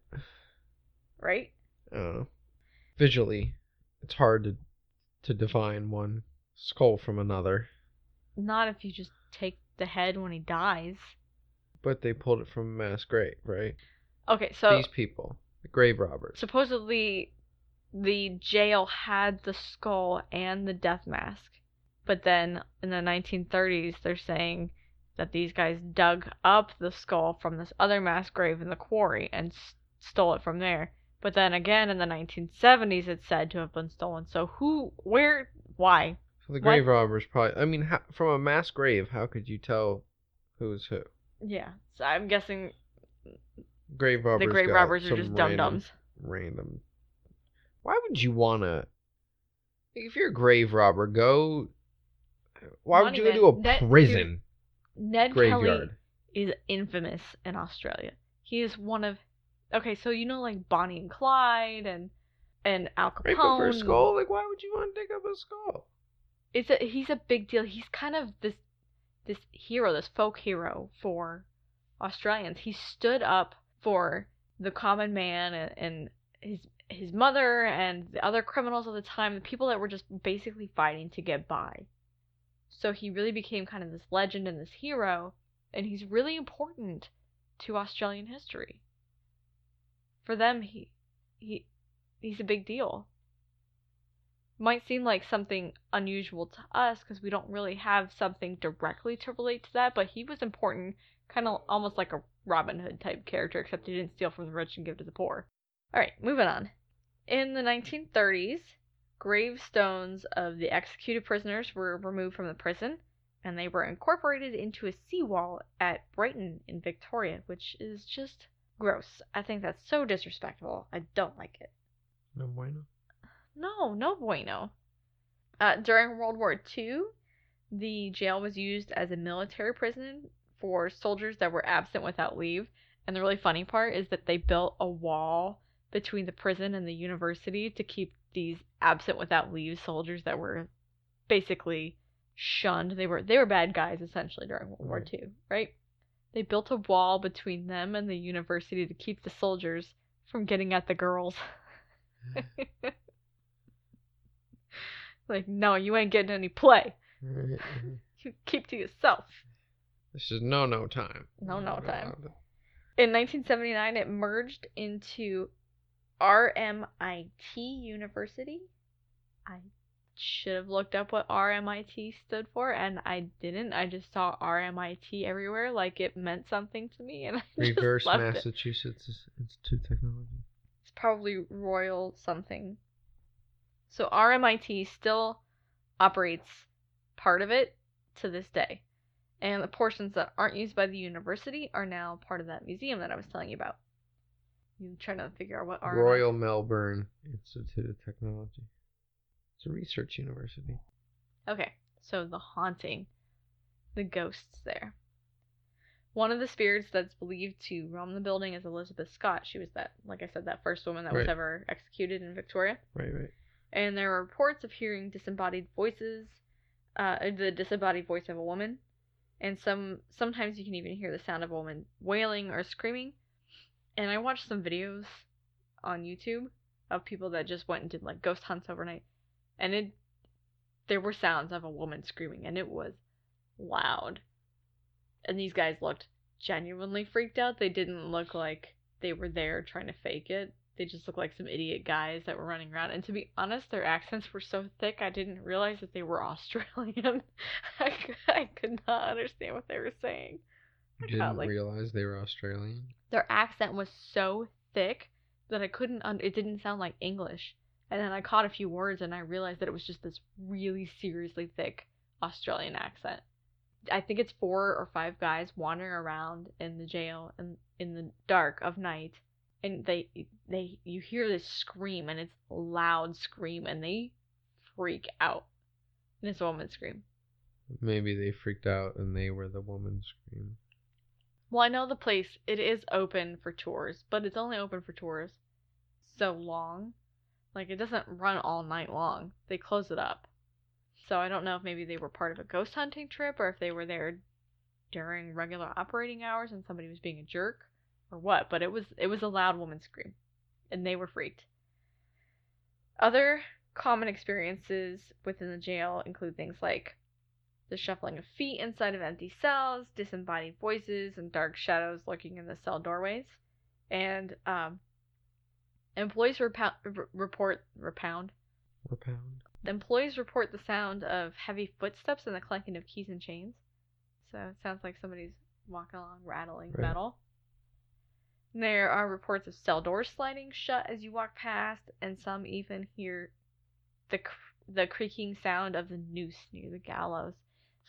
right? I don't know. Visually, it's hard to to define one skull from another. Not if you just take the head when he dies. But they pulled it from a mass grave, right? Okay, so These people, the grave robbers. supposedly the jail had the skull and the death mask. But then in the 1930s, they're saying that these guys dug up the skull from this other mass grave in the quarry and s- stole it from there. But then again in the 1970s, it's said to have been stolen. So who, where, why? So the What? grave robbers probably. I mean, how, from a mass grave, how could you tell who's who? Yeah, so I'm guessing Grave robbers. the grave robbers are just dum dums. Random. Why would you wanna? If you're a grave robber, go. Why would you go to a dude, prison Ned Kelly graveyard? is infamous in Australia. He is one of okay, so you know like Bonnie and Clyde and and Al Capone. but for a skull, like why would you want to dig up a skull? It's a he's a big deal. He's kind of this this hero, this folk hero for Australians. He stood up for the common man and, and his his mother and the other criminals of the time, the people that were just basically fighting to get by. So he really became kind of this legend and this hero, and he's really important to Australian history. For them, he he he's a big deal might seem like something unusual to us because we don't really have something directly to relate to that, but he was important, kind of almost like a Robin Hood type character, except he didn't steal from the rich and give to the poor. All right, moving on. In the 1930s, gravestones of the executed prisoners were removed from the prison, and they were incorporated into a seawall at Brighton in Victoria, which is just gross. I think that's so disrespectful. I don't like it. No bueno. No, no bueno. Uh, during World War II, the jail was used as a military prison for soldiers that were absent without leave. And the really funny part is that they built a wall between the prison and the university to keep these absent without leave soldiers that were basically shunned. They were they were bad guys essentially during World War II, right? They built a wall between them and the university to keep the soldiers from getting at the girls. like, no, you ain't getting any play. You keep to yourself. This is no no time. No no time. In 1979, it merged into RMIT University. I should have looked up what RMIT stood for, and I didn't. I just saw RMIT everywhere, like it meant something to me, and I just Reverse it. Massachusetts Institute of Technology. It's probably Royal something. So RMIT still operates part of it to this day. And the portions that aren't used by the university are now part of that museum that I was telling you about. You trying to figure out what RMIT Royal Melbourne Institute of Technology. It's a research university. Okay, so the haunting, the ghosts there. One of the spirits that's believed to roam the building is Elizabeth Scott. She was that, like I said, that first woman that was ever executed in Victoria. Right, right. and there are reports of hearing disembodied voices, uh, the disembodied voice of a woman, and some sometimes you can even hear the sound of a woman wailing or screaming. And I watched some videos on YouTube of people that just went and did like ghost hunts overnight, and it there were sounds of a woman screaming, and it was loud. And these guys looked genuinely freaked out. They didn't look like they were there trying to fake it. They just looked like some idiot guys that were running around. And to be honest, their accents were so thick, I didn't realize that they were Australian. I could not understand what they were saying. Didn't felt like- realize they were Australian? Their accent was so thick that I couldn't, un- it didn't sound like English. And then I caught a few words and I realized that it was just this really seriously thick Australian accent. I think it's four or five guys wandering around in the jail in, in the dark of night and they they you hear this scream and it's a loud scream and they freak out. And it's a woman's scream. Maybe they freaked out and they were the woman screaming. Well, I know the place it is open for tours, but it's only open for tours so long. Like it doesn't run all night long. They close it up. So I don't know if maybe they were part of a ghost hunting trip or if they were there during regular operating hours and somebody was being a jerk or what, but it was it was a loud woman scream and they were freaked. Other common experiences within the jail include things like the shuffling of feet inside of empty cells, disembodied voices, and dark shadows lurking in the cell doorways. And um, employees repound, r- report repound. Or pound. The employees report the sound of heavy footsteps and the clanking of keys and chains. So it sounds like somebody's walking along rattling Right. metal. There are reports of cell doors sliding shut as you walk past, and some even hear the cr- the creaking sound of the noose near the gallows.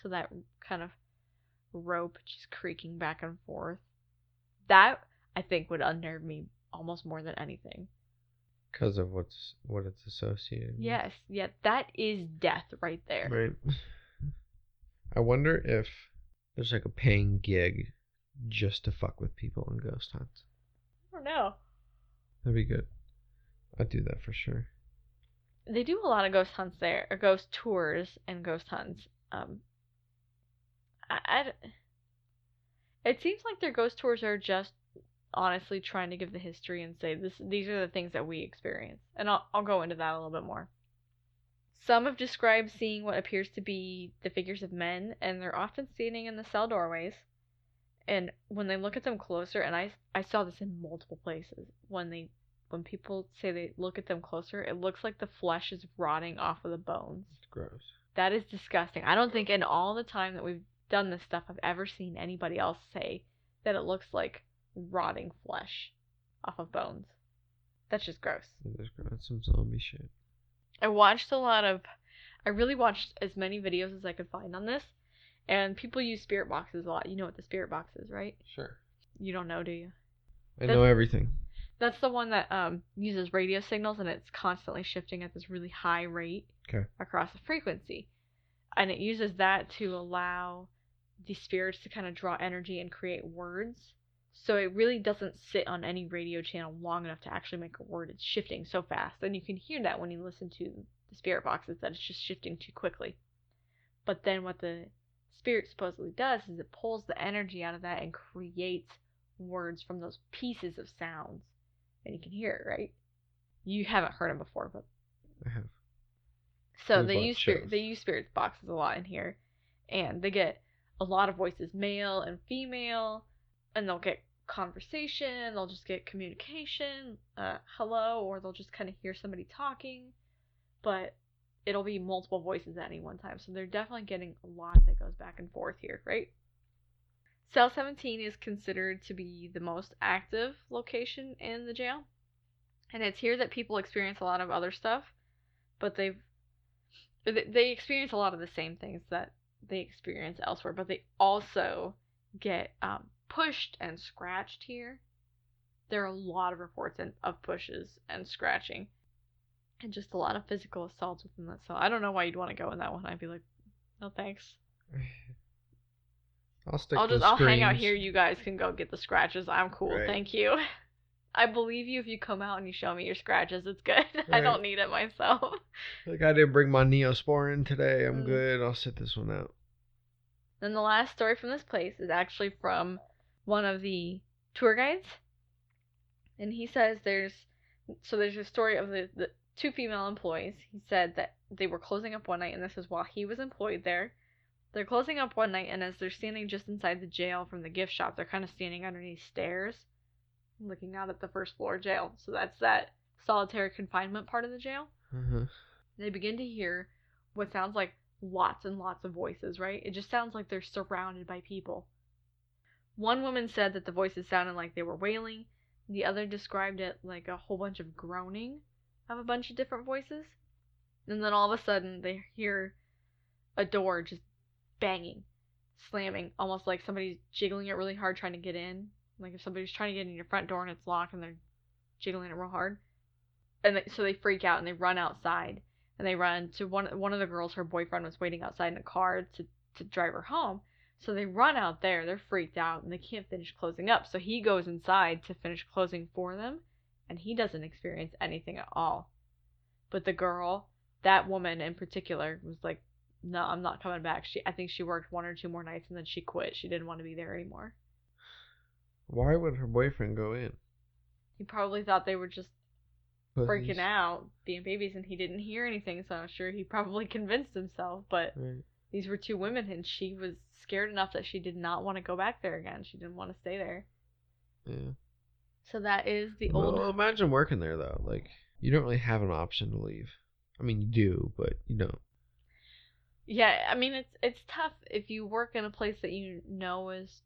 So that kind of rope just creaking back and forth. That I think would unnerve me almost more than anything. Because of what's what it's associated with. Yes, yeah, that is death right there. Right. I wonder if there's like a paying gig just to fuck with people in ghost hunts. I don't know. That'd be good. I'd do that for sure. They do a lot of ghost hunts there, or ghost tours and ghost hunts. Um, I, I, it seems like their ghost tours are just honestly trying to give the history and say this these are the things that we experience. And I'll I'll go into that a little bit more. Some have described seeing what appears to be the figures of men, and they're often standing in the cell doorways. And when they look at them closer, and I, I saw this in multiple places, when they when people say they look at them closer, it looks like the flesh is rotting off of the bones. It's gross. That is disgusting. I don't think in all the time that we've done this stuff I've ever seen anybody else say that it looks like rotting flesh off of bones. That's just gross. Gross. Some zombie shit. I watched a lot of I really watched as many videos as I could find on this. And people use spirit boxes a lot. You know what the spirit box is, right? Sure. You don't know, do you? I That's- know everything. That's the one that um, uses radio signals and it's constantly shifting at this really high rate Okay. across the frequency. And it uses that to allow the spirits to kind of draw energy and create words. So it really doesn't sit on any radio channel long enough to actually make a word. It's shifting so fast. And you can hear that when you listen to the spirit boxes that it's just shifting too quickly. But then what the spirit supposedly does is it pulls the energy out of that and creates words from those pieces of sounds and you can hear it, right? You haven't heard them before, but I have. so they use spirit, they use spirits boxes a lot in here, and they get a lot of voices, male and female, and they'll get conversation. They'll just get communication, uh, hello, or they'll just kind of hear somebody talking, but it'll be multiple voices at any one time. So they're definitely getting a lot that goes back and forth here, right? Cell 17 is considered to be the most active location in the jail. And it's here that people experience a lot of other stuff, but they've they they experience a lot of the same things that they experience elsewhere, but they also get um, pushed and scratched here. There are a lot of reports in, of pushes and scratching, and just a lot of physical assaults within that cell. I don't know why you'd want to go in that one. I'd be like, no thanks. I'll stick. I'll to just I'll hang out here. You guys can go get the scratches. I'm cool. Right. Thank you. I believe you if you come out and you show me your scratches. It's good. I Right. don't need it myself. Like I didn't bring my Neosporin today. I'm Mm. good. I'll sit this one out. Then the last story from this place is actually from one of the tour guides. And he says there's so there's a story of the, the two female employees. He said that they were closing up one night and this is while he was employed there. They're closing up one night and as they're standing just inside the jail from the gift shop, they're kind of standing underneath stairs looking out at the first floor jail. So that's that solitary confinement part of the jail Uh-huh. they begin to hear what sounds like lots and lots of voices, right? It just sounds like they're surrounded by people. One woman said that the voices sounded like they were wailing, the other described it like a whole bunch of groaning of a bunch of different voices. And then all of a sudden, they hear a door just banging, slamming, almost like somebody's jiggling it really hard trying to get in. Like if somebody's trying to get in your front door and it's locked and they're jiggling it real hard. And they, so they freak out and they run outside and they run to one one of the girls her boyfriend was waiting outside in a car to to drive her home. So they run out there they're freaked out and they can't finish closing up. So he goes inside to finish closing for them and he doesn't experience anything at all. But the girl that woman in particular was like no i'm not coming back. She i think she worked one or two more nights and then she quit. She didn't want to be there anymore Why would her boyfriend go in? he probably thought they were just freaking out being babies and he didn't hear anything so i'm sure he probably convinced himself but Right. these were two women and she was scared enough that she did not want to go back there again she didn't want to stay there Yeah. so that is the old Well, imagine working there though. Like you don't really have an option to leave. I mean, you do, but you don't. yeah i mean it's it's tough if you work in a place that you know is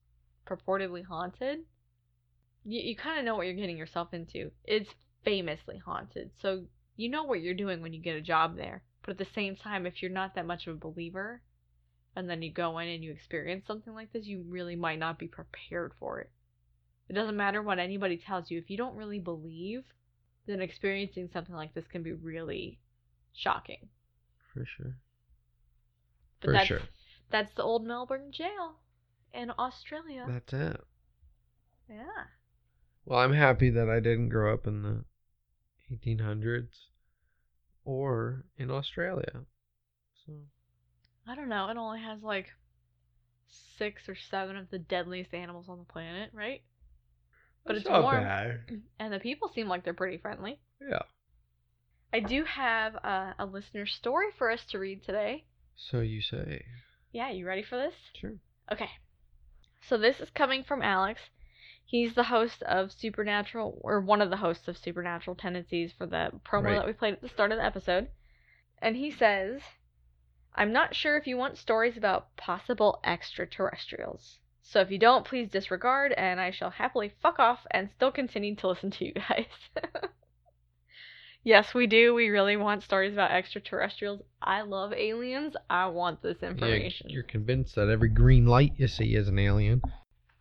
purportedly haunted you, you kind of know what you're getting yourself into. It's famously haunted so you know what you're doing when you get a job there. But at the same time if you're not that much of a believer and then you go in and you experience something like this you really might not be prepared for it. It doesn't matter what anybody tells you. If you don't really believe then experiencing something like this can be really shocking. For sure. But For that's, sure. That's the old Melbourne jail in Australia. That's it. yeah. Well, I'm happy that I didn't grow up in the 1800s, or in Australia. So I don't know. It only has like six or seven of the deadliest animals on the planet, right? But that's it's not warm, bad. and the people seem like they're pretty friendly. Yeah. I do have a, a listener story for us to read today. So you say. Yeah, you ready for this? Sure. Okay. So this is coming from Alex. He's the host of Supernatural, or one of the hosts of Supernatural Tendencies for the promo Right. that we played at the start of the episode. And he says, I'm not sure if you want stories about possible extraterrestrials. So if you don't, please disregard, and I shall happily fuck off and still continue to listen to you guys. yes, we do. We really want stories about extraterrestrials. I love aliens. I want this Yeah, information. you're convinced that every green light you see is an alien.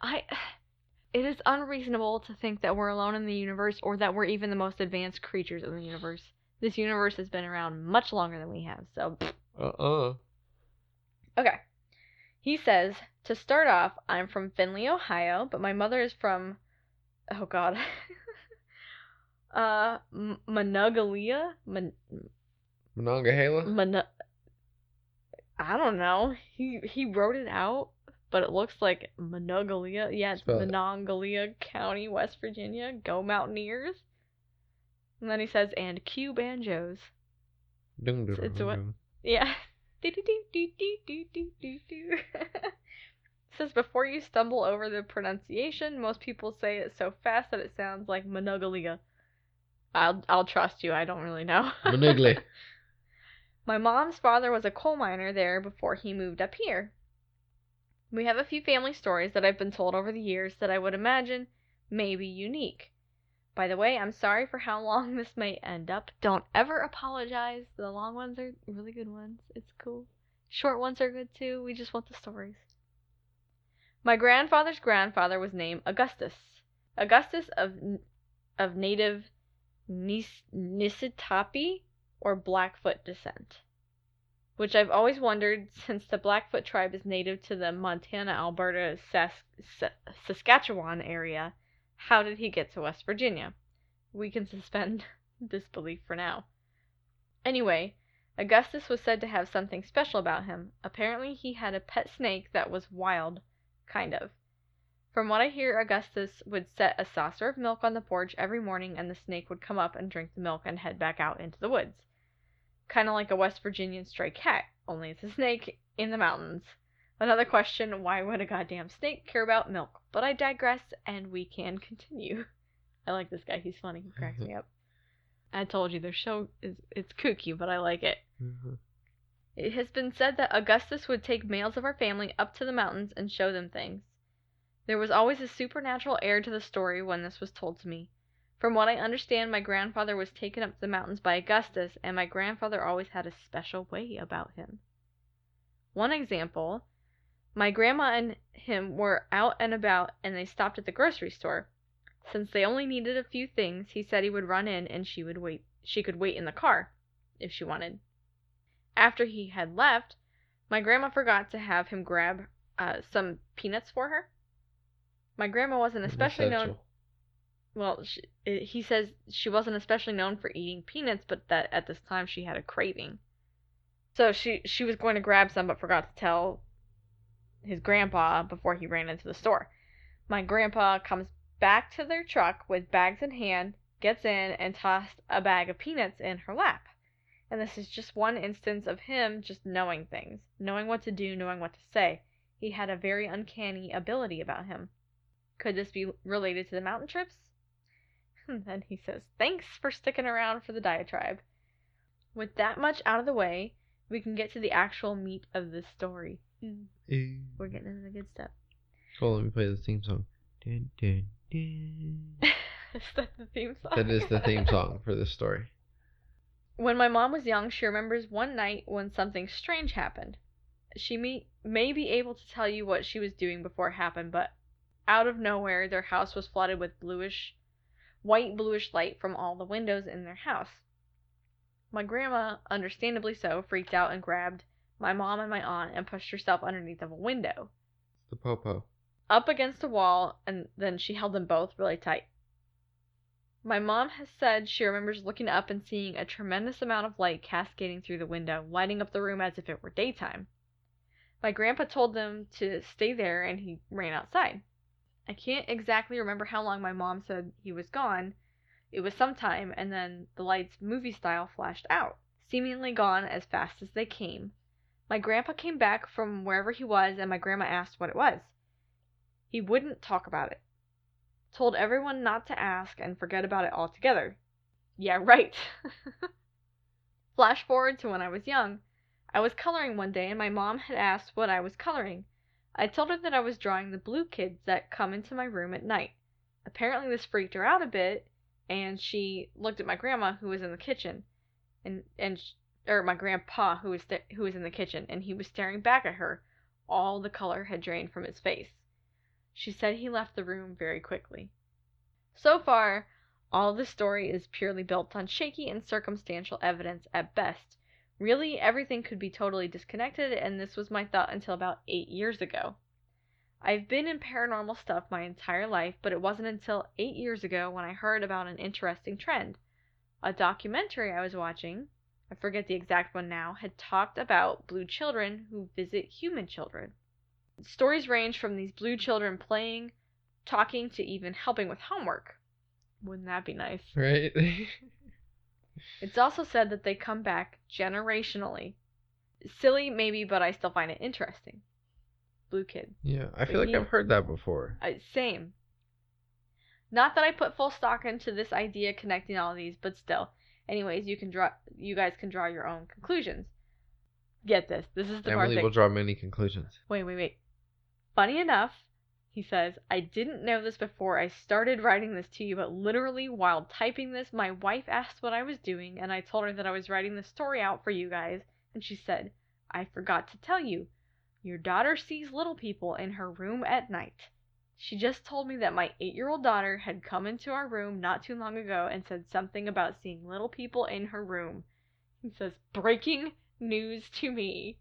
I it is unreasonable to think that we're alone in the universe or that we're even the most advanced creatures in the universe. This universe has been around much longer than we have. So, pfft. Uh-uh. okay. He says, "To start off, I'm from Findlay, Ohio, but my mother is from oh god. uh M- Monongalia? Mon- Monongahela? Mon- I don't know. He he wrote it out, but it looks like Monongalia. Yeah, it's Spell it. Monongalia County, West Virginia. Go Mountaineers. And then he says, and cue banjos. Dun, dun, it's dun, what- dun. Yeah. Do do do do do do do do do. Says before you stumble over the pronunciation, most people say it so fast that it sounds like Monongalia. I'll I'll trust you. I don't really know. Manigly. My mom's father was a coal miner there before he moved up here. We have a few family stories that I've been told over the years that I would imagine may be unique. By the way, I'm sorry for how long this may end up. Don't ever apologize. The long ones are really good ones. It's cool. Short ones are good too. We just want the stories. My grandfather's grandfather was named Augustus. Augustus of of native Nis- Nisitapi or Blackfoot descent, which I've always wondered since the Blackfoot tribe is native to the Montana, Alberta, Sas- Sa- Saskatchewan area. How did he get to West Virginia? We can suspend disbelief for now. Anyway, Augustus was said to have something special about him. Apparently, he had a pet snake that was wild, kind of. From what I hear, Augustus would set a saucer of milk on the porch every morning, and the snake would come up and drink the milk and head back out into the woods. Kind of like a West Virginian stray cat, only it's a snake in the mountains. Another question why would a goddamn snake care about milk? But I digress, and we can continue. I like this guy, he's funny, he cracks me up. I told you, their show is it's kooky, but I like it. Mhm. It has been said that Augustus would take males of our family up to the mountains and show them things. There was always a supernatural air to the story when this was told to me. From what I understand, my grandfather was taken up to the mountains by Augustus, and my grandfather always had a special way about him. One example my grandma and him were out and about, and they stopped at the grocery store. Since they only needed a few things, he said he would run in and she would wait. She could wait in the car if she wanted. After he had left, my grandma forgot to have him grab uh, some peanuts for her. My grandma wasn't especially known. Well, she, he says she wasn't especially known for eating peanuts, but that at this time she had a craving. So she she was going to grab some, but forgot to tell his grandpa before he ran into the store. My grandpa comes back to their truck with bags in hand, gets in, and tossed a bag of peanuts in her lap. And this is just one instance of him just knowing things, knowing what to do, knowing what to say. He had a very uncanny ability about him. Could this be related to the mountain trips? And then he says, Thanks for sticking around for the diatribe. With that much out of the way, we can get to the actual meat of this story. Ooh, we're getting into the good stuff. On, let me play the theme song. Dun, dun, dun. is that the theme song? That is the theme song for this story. When my mom was young, she remembers one night when something strange happened. She may, may be able to tell you what she was doing before it happened, but out of nowhere, their house was flooded with bluish, white bluish light from all the windows in their house. My grandma, understandably so, freaked out and grabbed my mom and my aunt and pushed herself underneath of a window, The popo. up against a wall, and then she held them both really tight. My mom has said she remembers looking up and seeing a tremendous amount of light cascading through the window, lighting up the room as if it were daytime. My grandpa told them to stay there and he ran outside. I can't exactly remember how long my mom said he was gone. It was some time, and then the lights, movie style, flashed out, seemingly gone as fast as they came. My grandpa came back from wherever he was, and my grandma asked what it was. He wouldn't talk about it. Told everyone not to ask and forget about it altogether. Yeah, right. Flash forward to when I was young. I was coloring one day, and my mom had asked what I was coloring. I told her that I was drawing the blue kids that come into my room at night. Apparently, this freaked her out a bit, and she looked at my grandma, who was in the kitchen, and and or my grandpa, who was st- who was in the kitchen, and he was staring back at her. All the color had drained from his face. She said he left the room very quickly. So far, all the story is purely built on shaky and circumstantial evidence at best. Really, everything could be totally disconnected, and this was my thought until about eight years ago. I've been in paranormal stuff my entire life, but it wasn't until eight years ago when I heard about an interesting trend. A documentary I was watching, I forget the exact one now, had talked about blue children who visit human children. Stories range from these blue children playing, talking, to even helping with homework. Wouldn't that be nice? Right? It's also said that they come back generationally. Silly, maybe, but I still find it interesting. Blue kid. yeah, I But feel like you- I've heard that before. I, same. Not that I put full stock into this idea connecting all these, but still. Anyways, you can draw. You guys can draw your own conclusions. Get this. This is the part Emily will draw many conclusions. Wait, wait, wait. Funny enough, he says, I didn't know this before I started writing this to you, but literally while typing this, my wife asked what I was doing, and I told her that I was writing the story out for you guys, and she said, I forgot to tell you. Your daughter sees little people in her room at night. She just told me that my eight year old daughter had come into our room not too long ago and said something about seeing little people in her room. He says, Breaking news to me.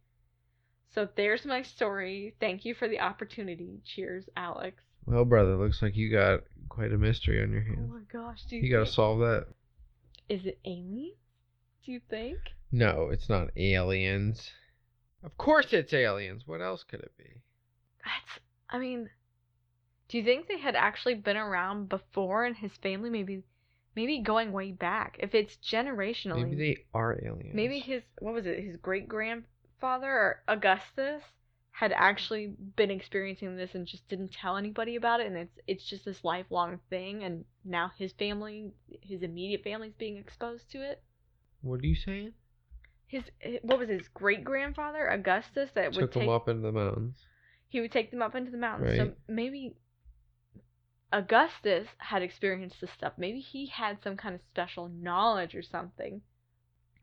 So there's my story. Thank you for the opportunity. Cheers, Alex. Well, brother, looks like you got quite a mystery on your hands. Oh my gosh, do you, You gotta solve that. Is it aliens? Do you think? No, it's not aliens. Of course it's aliens. What else could it be? That's I mean do you think they had actually been around before and his family maybe maybe going way back? If it's generationally Maybe they are aliens. maybe his what was it, his great grandfather or Augustus had actually been experiencing this and just didn't tell anybody about it and it's it's just this lifelong thing and now his family his immediate family's being exposed to it. What are you saying? His eh, what was his great grandfather Augustus that would Took take them up into the mountains. he would take them up into the mountains. So maybe Augustus had experienced this stuff. Maybe he had some kind of special knowledge or something.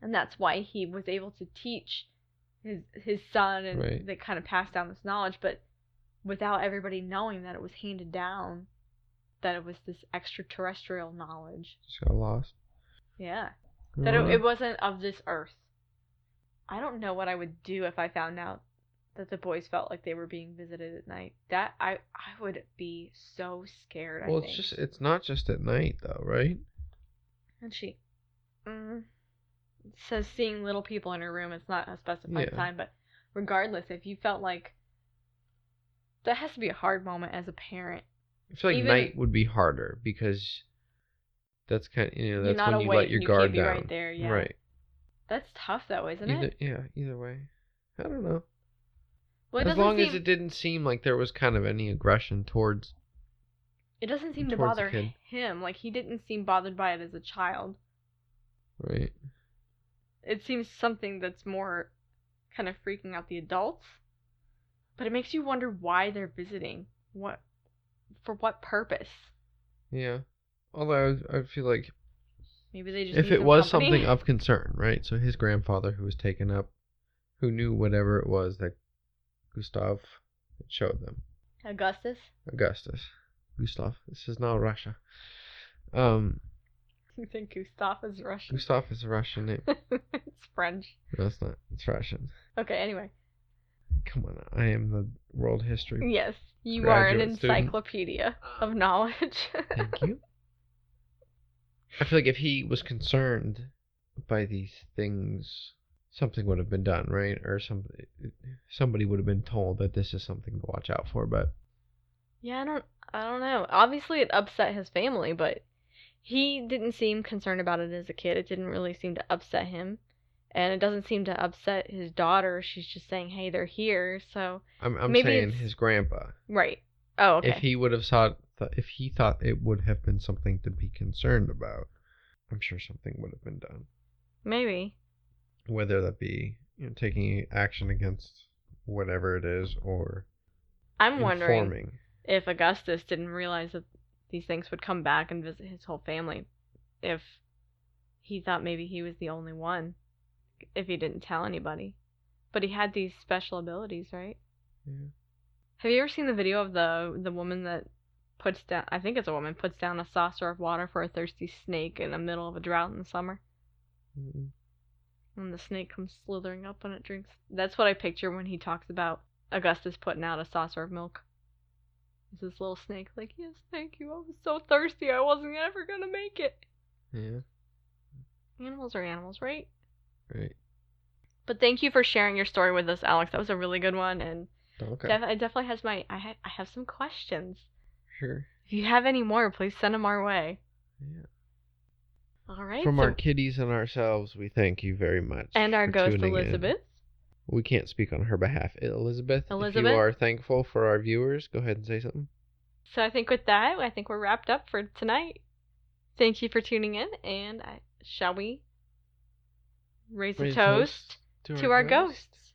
And that's why he was able to teach his his son and Right. they kind of passed down this knowledge, but without everybody knowing that it was handed down, that it was this extraterrestrial knowledge. Just got lost. Yeah. That it, it wasn't of this earth. I don't know what I would do if I found out that the boys felt like they were being visited at night. That I I would be so scared. I well, it's just it's not just at night though, right? and she mm, says seeing little people in her room. It's not a specified Yeah. time, but regardless, if you felt like that has to be a hard moment as a parent. I feel like Even- night would be harder because that's kind you know that's when you let your you guard down. right there, yeah. Right. That's tough though, isn't Either it? yeah, either way. I don't know. Well, as long as it didn't seem like there was kind of any aggression towards It doesn't seem to bother him. Like he didn't seem bothered by it as a child. right. It seems something that's more kind of freaking out the adults. But it makes you wonder why they're visiting. What for what purpose? Yeah. Although I I feel like Maybe they just if it was company. something of concern, right? So his grandfather who was taken up, who knew whatever it was that Gustav showed them. Augustus? Augustus. Gustav. This is not Russia. Um, You think Gustav is Russian? Gustav is a Russian name. Eh? it's French. No, it's not. It's Russian. Okay, anyway. Come on, I am the world history. Yes, you are an Graduate student. encyclopedia of knowledge. Thank you. I feel like if he was concerned by these things, something would have been done, right? Or somebody somebody would have been told that this is something to watch out for. But Yeah, I don't I don't know. Obviously it upset his family, but he didn't seem concerned about it as a kid. It didn't really seem to upset him. And it doesn't seem to upset his daughter. She's just saying, "Hey, they're here." So, I'm I'm Maybe saying it's- his grandpa. right. Oh, okay. If he would have thought, if he thought it would have been something to be concerned about, I'm sure something would have been done. Maybe. Whether that be you know, taking action against whatever it is or I'm wondering if Augustus didn't realize that these things would come back and visit his whole family. If he thought maybe he was the only one. If he didn't tell anybody. But he had these special abilities, right? Yeah. Have you ever seen the video of the the woman that puts down I think it's a woman puts down a saucer of water for a thirsty snake in the middle of a drought in the summer Mm, and the snake comes slithering up and it drinks. That's what I picture when he talks about Augustus putting out a saucer of milk. Is this little snake like, "Yes, thank you. I was so thirsty. I wasn't ever going to make it." Yeah. Animals are animals, right? Right. But thank you for sharing your story with us, Alex. That was a really good one and Okay. def- it definitely has my I ha- I have some questions. sure. If you have any more, please send them our way. Yeah. All right. From so- our kitties and ourselves, we thank you very much. and our ghost in. Elizabeth. We can't speak on her behalf. Elizabeth, if you are thankful for our viewers, go ahead and say something. So I think with that, I think we're wrapped up for tonight. Thank you for tuning in, and I, shall we raise, Raise a toast, to our ghosts.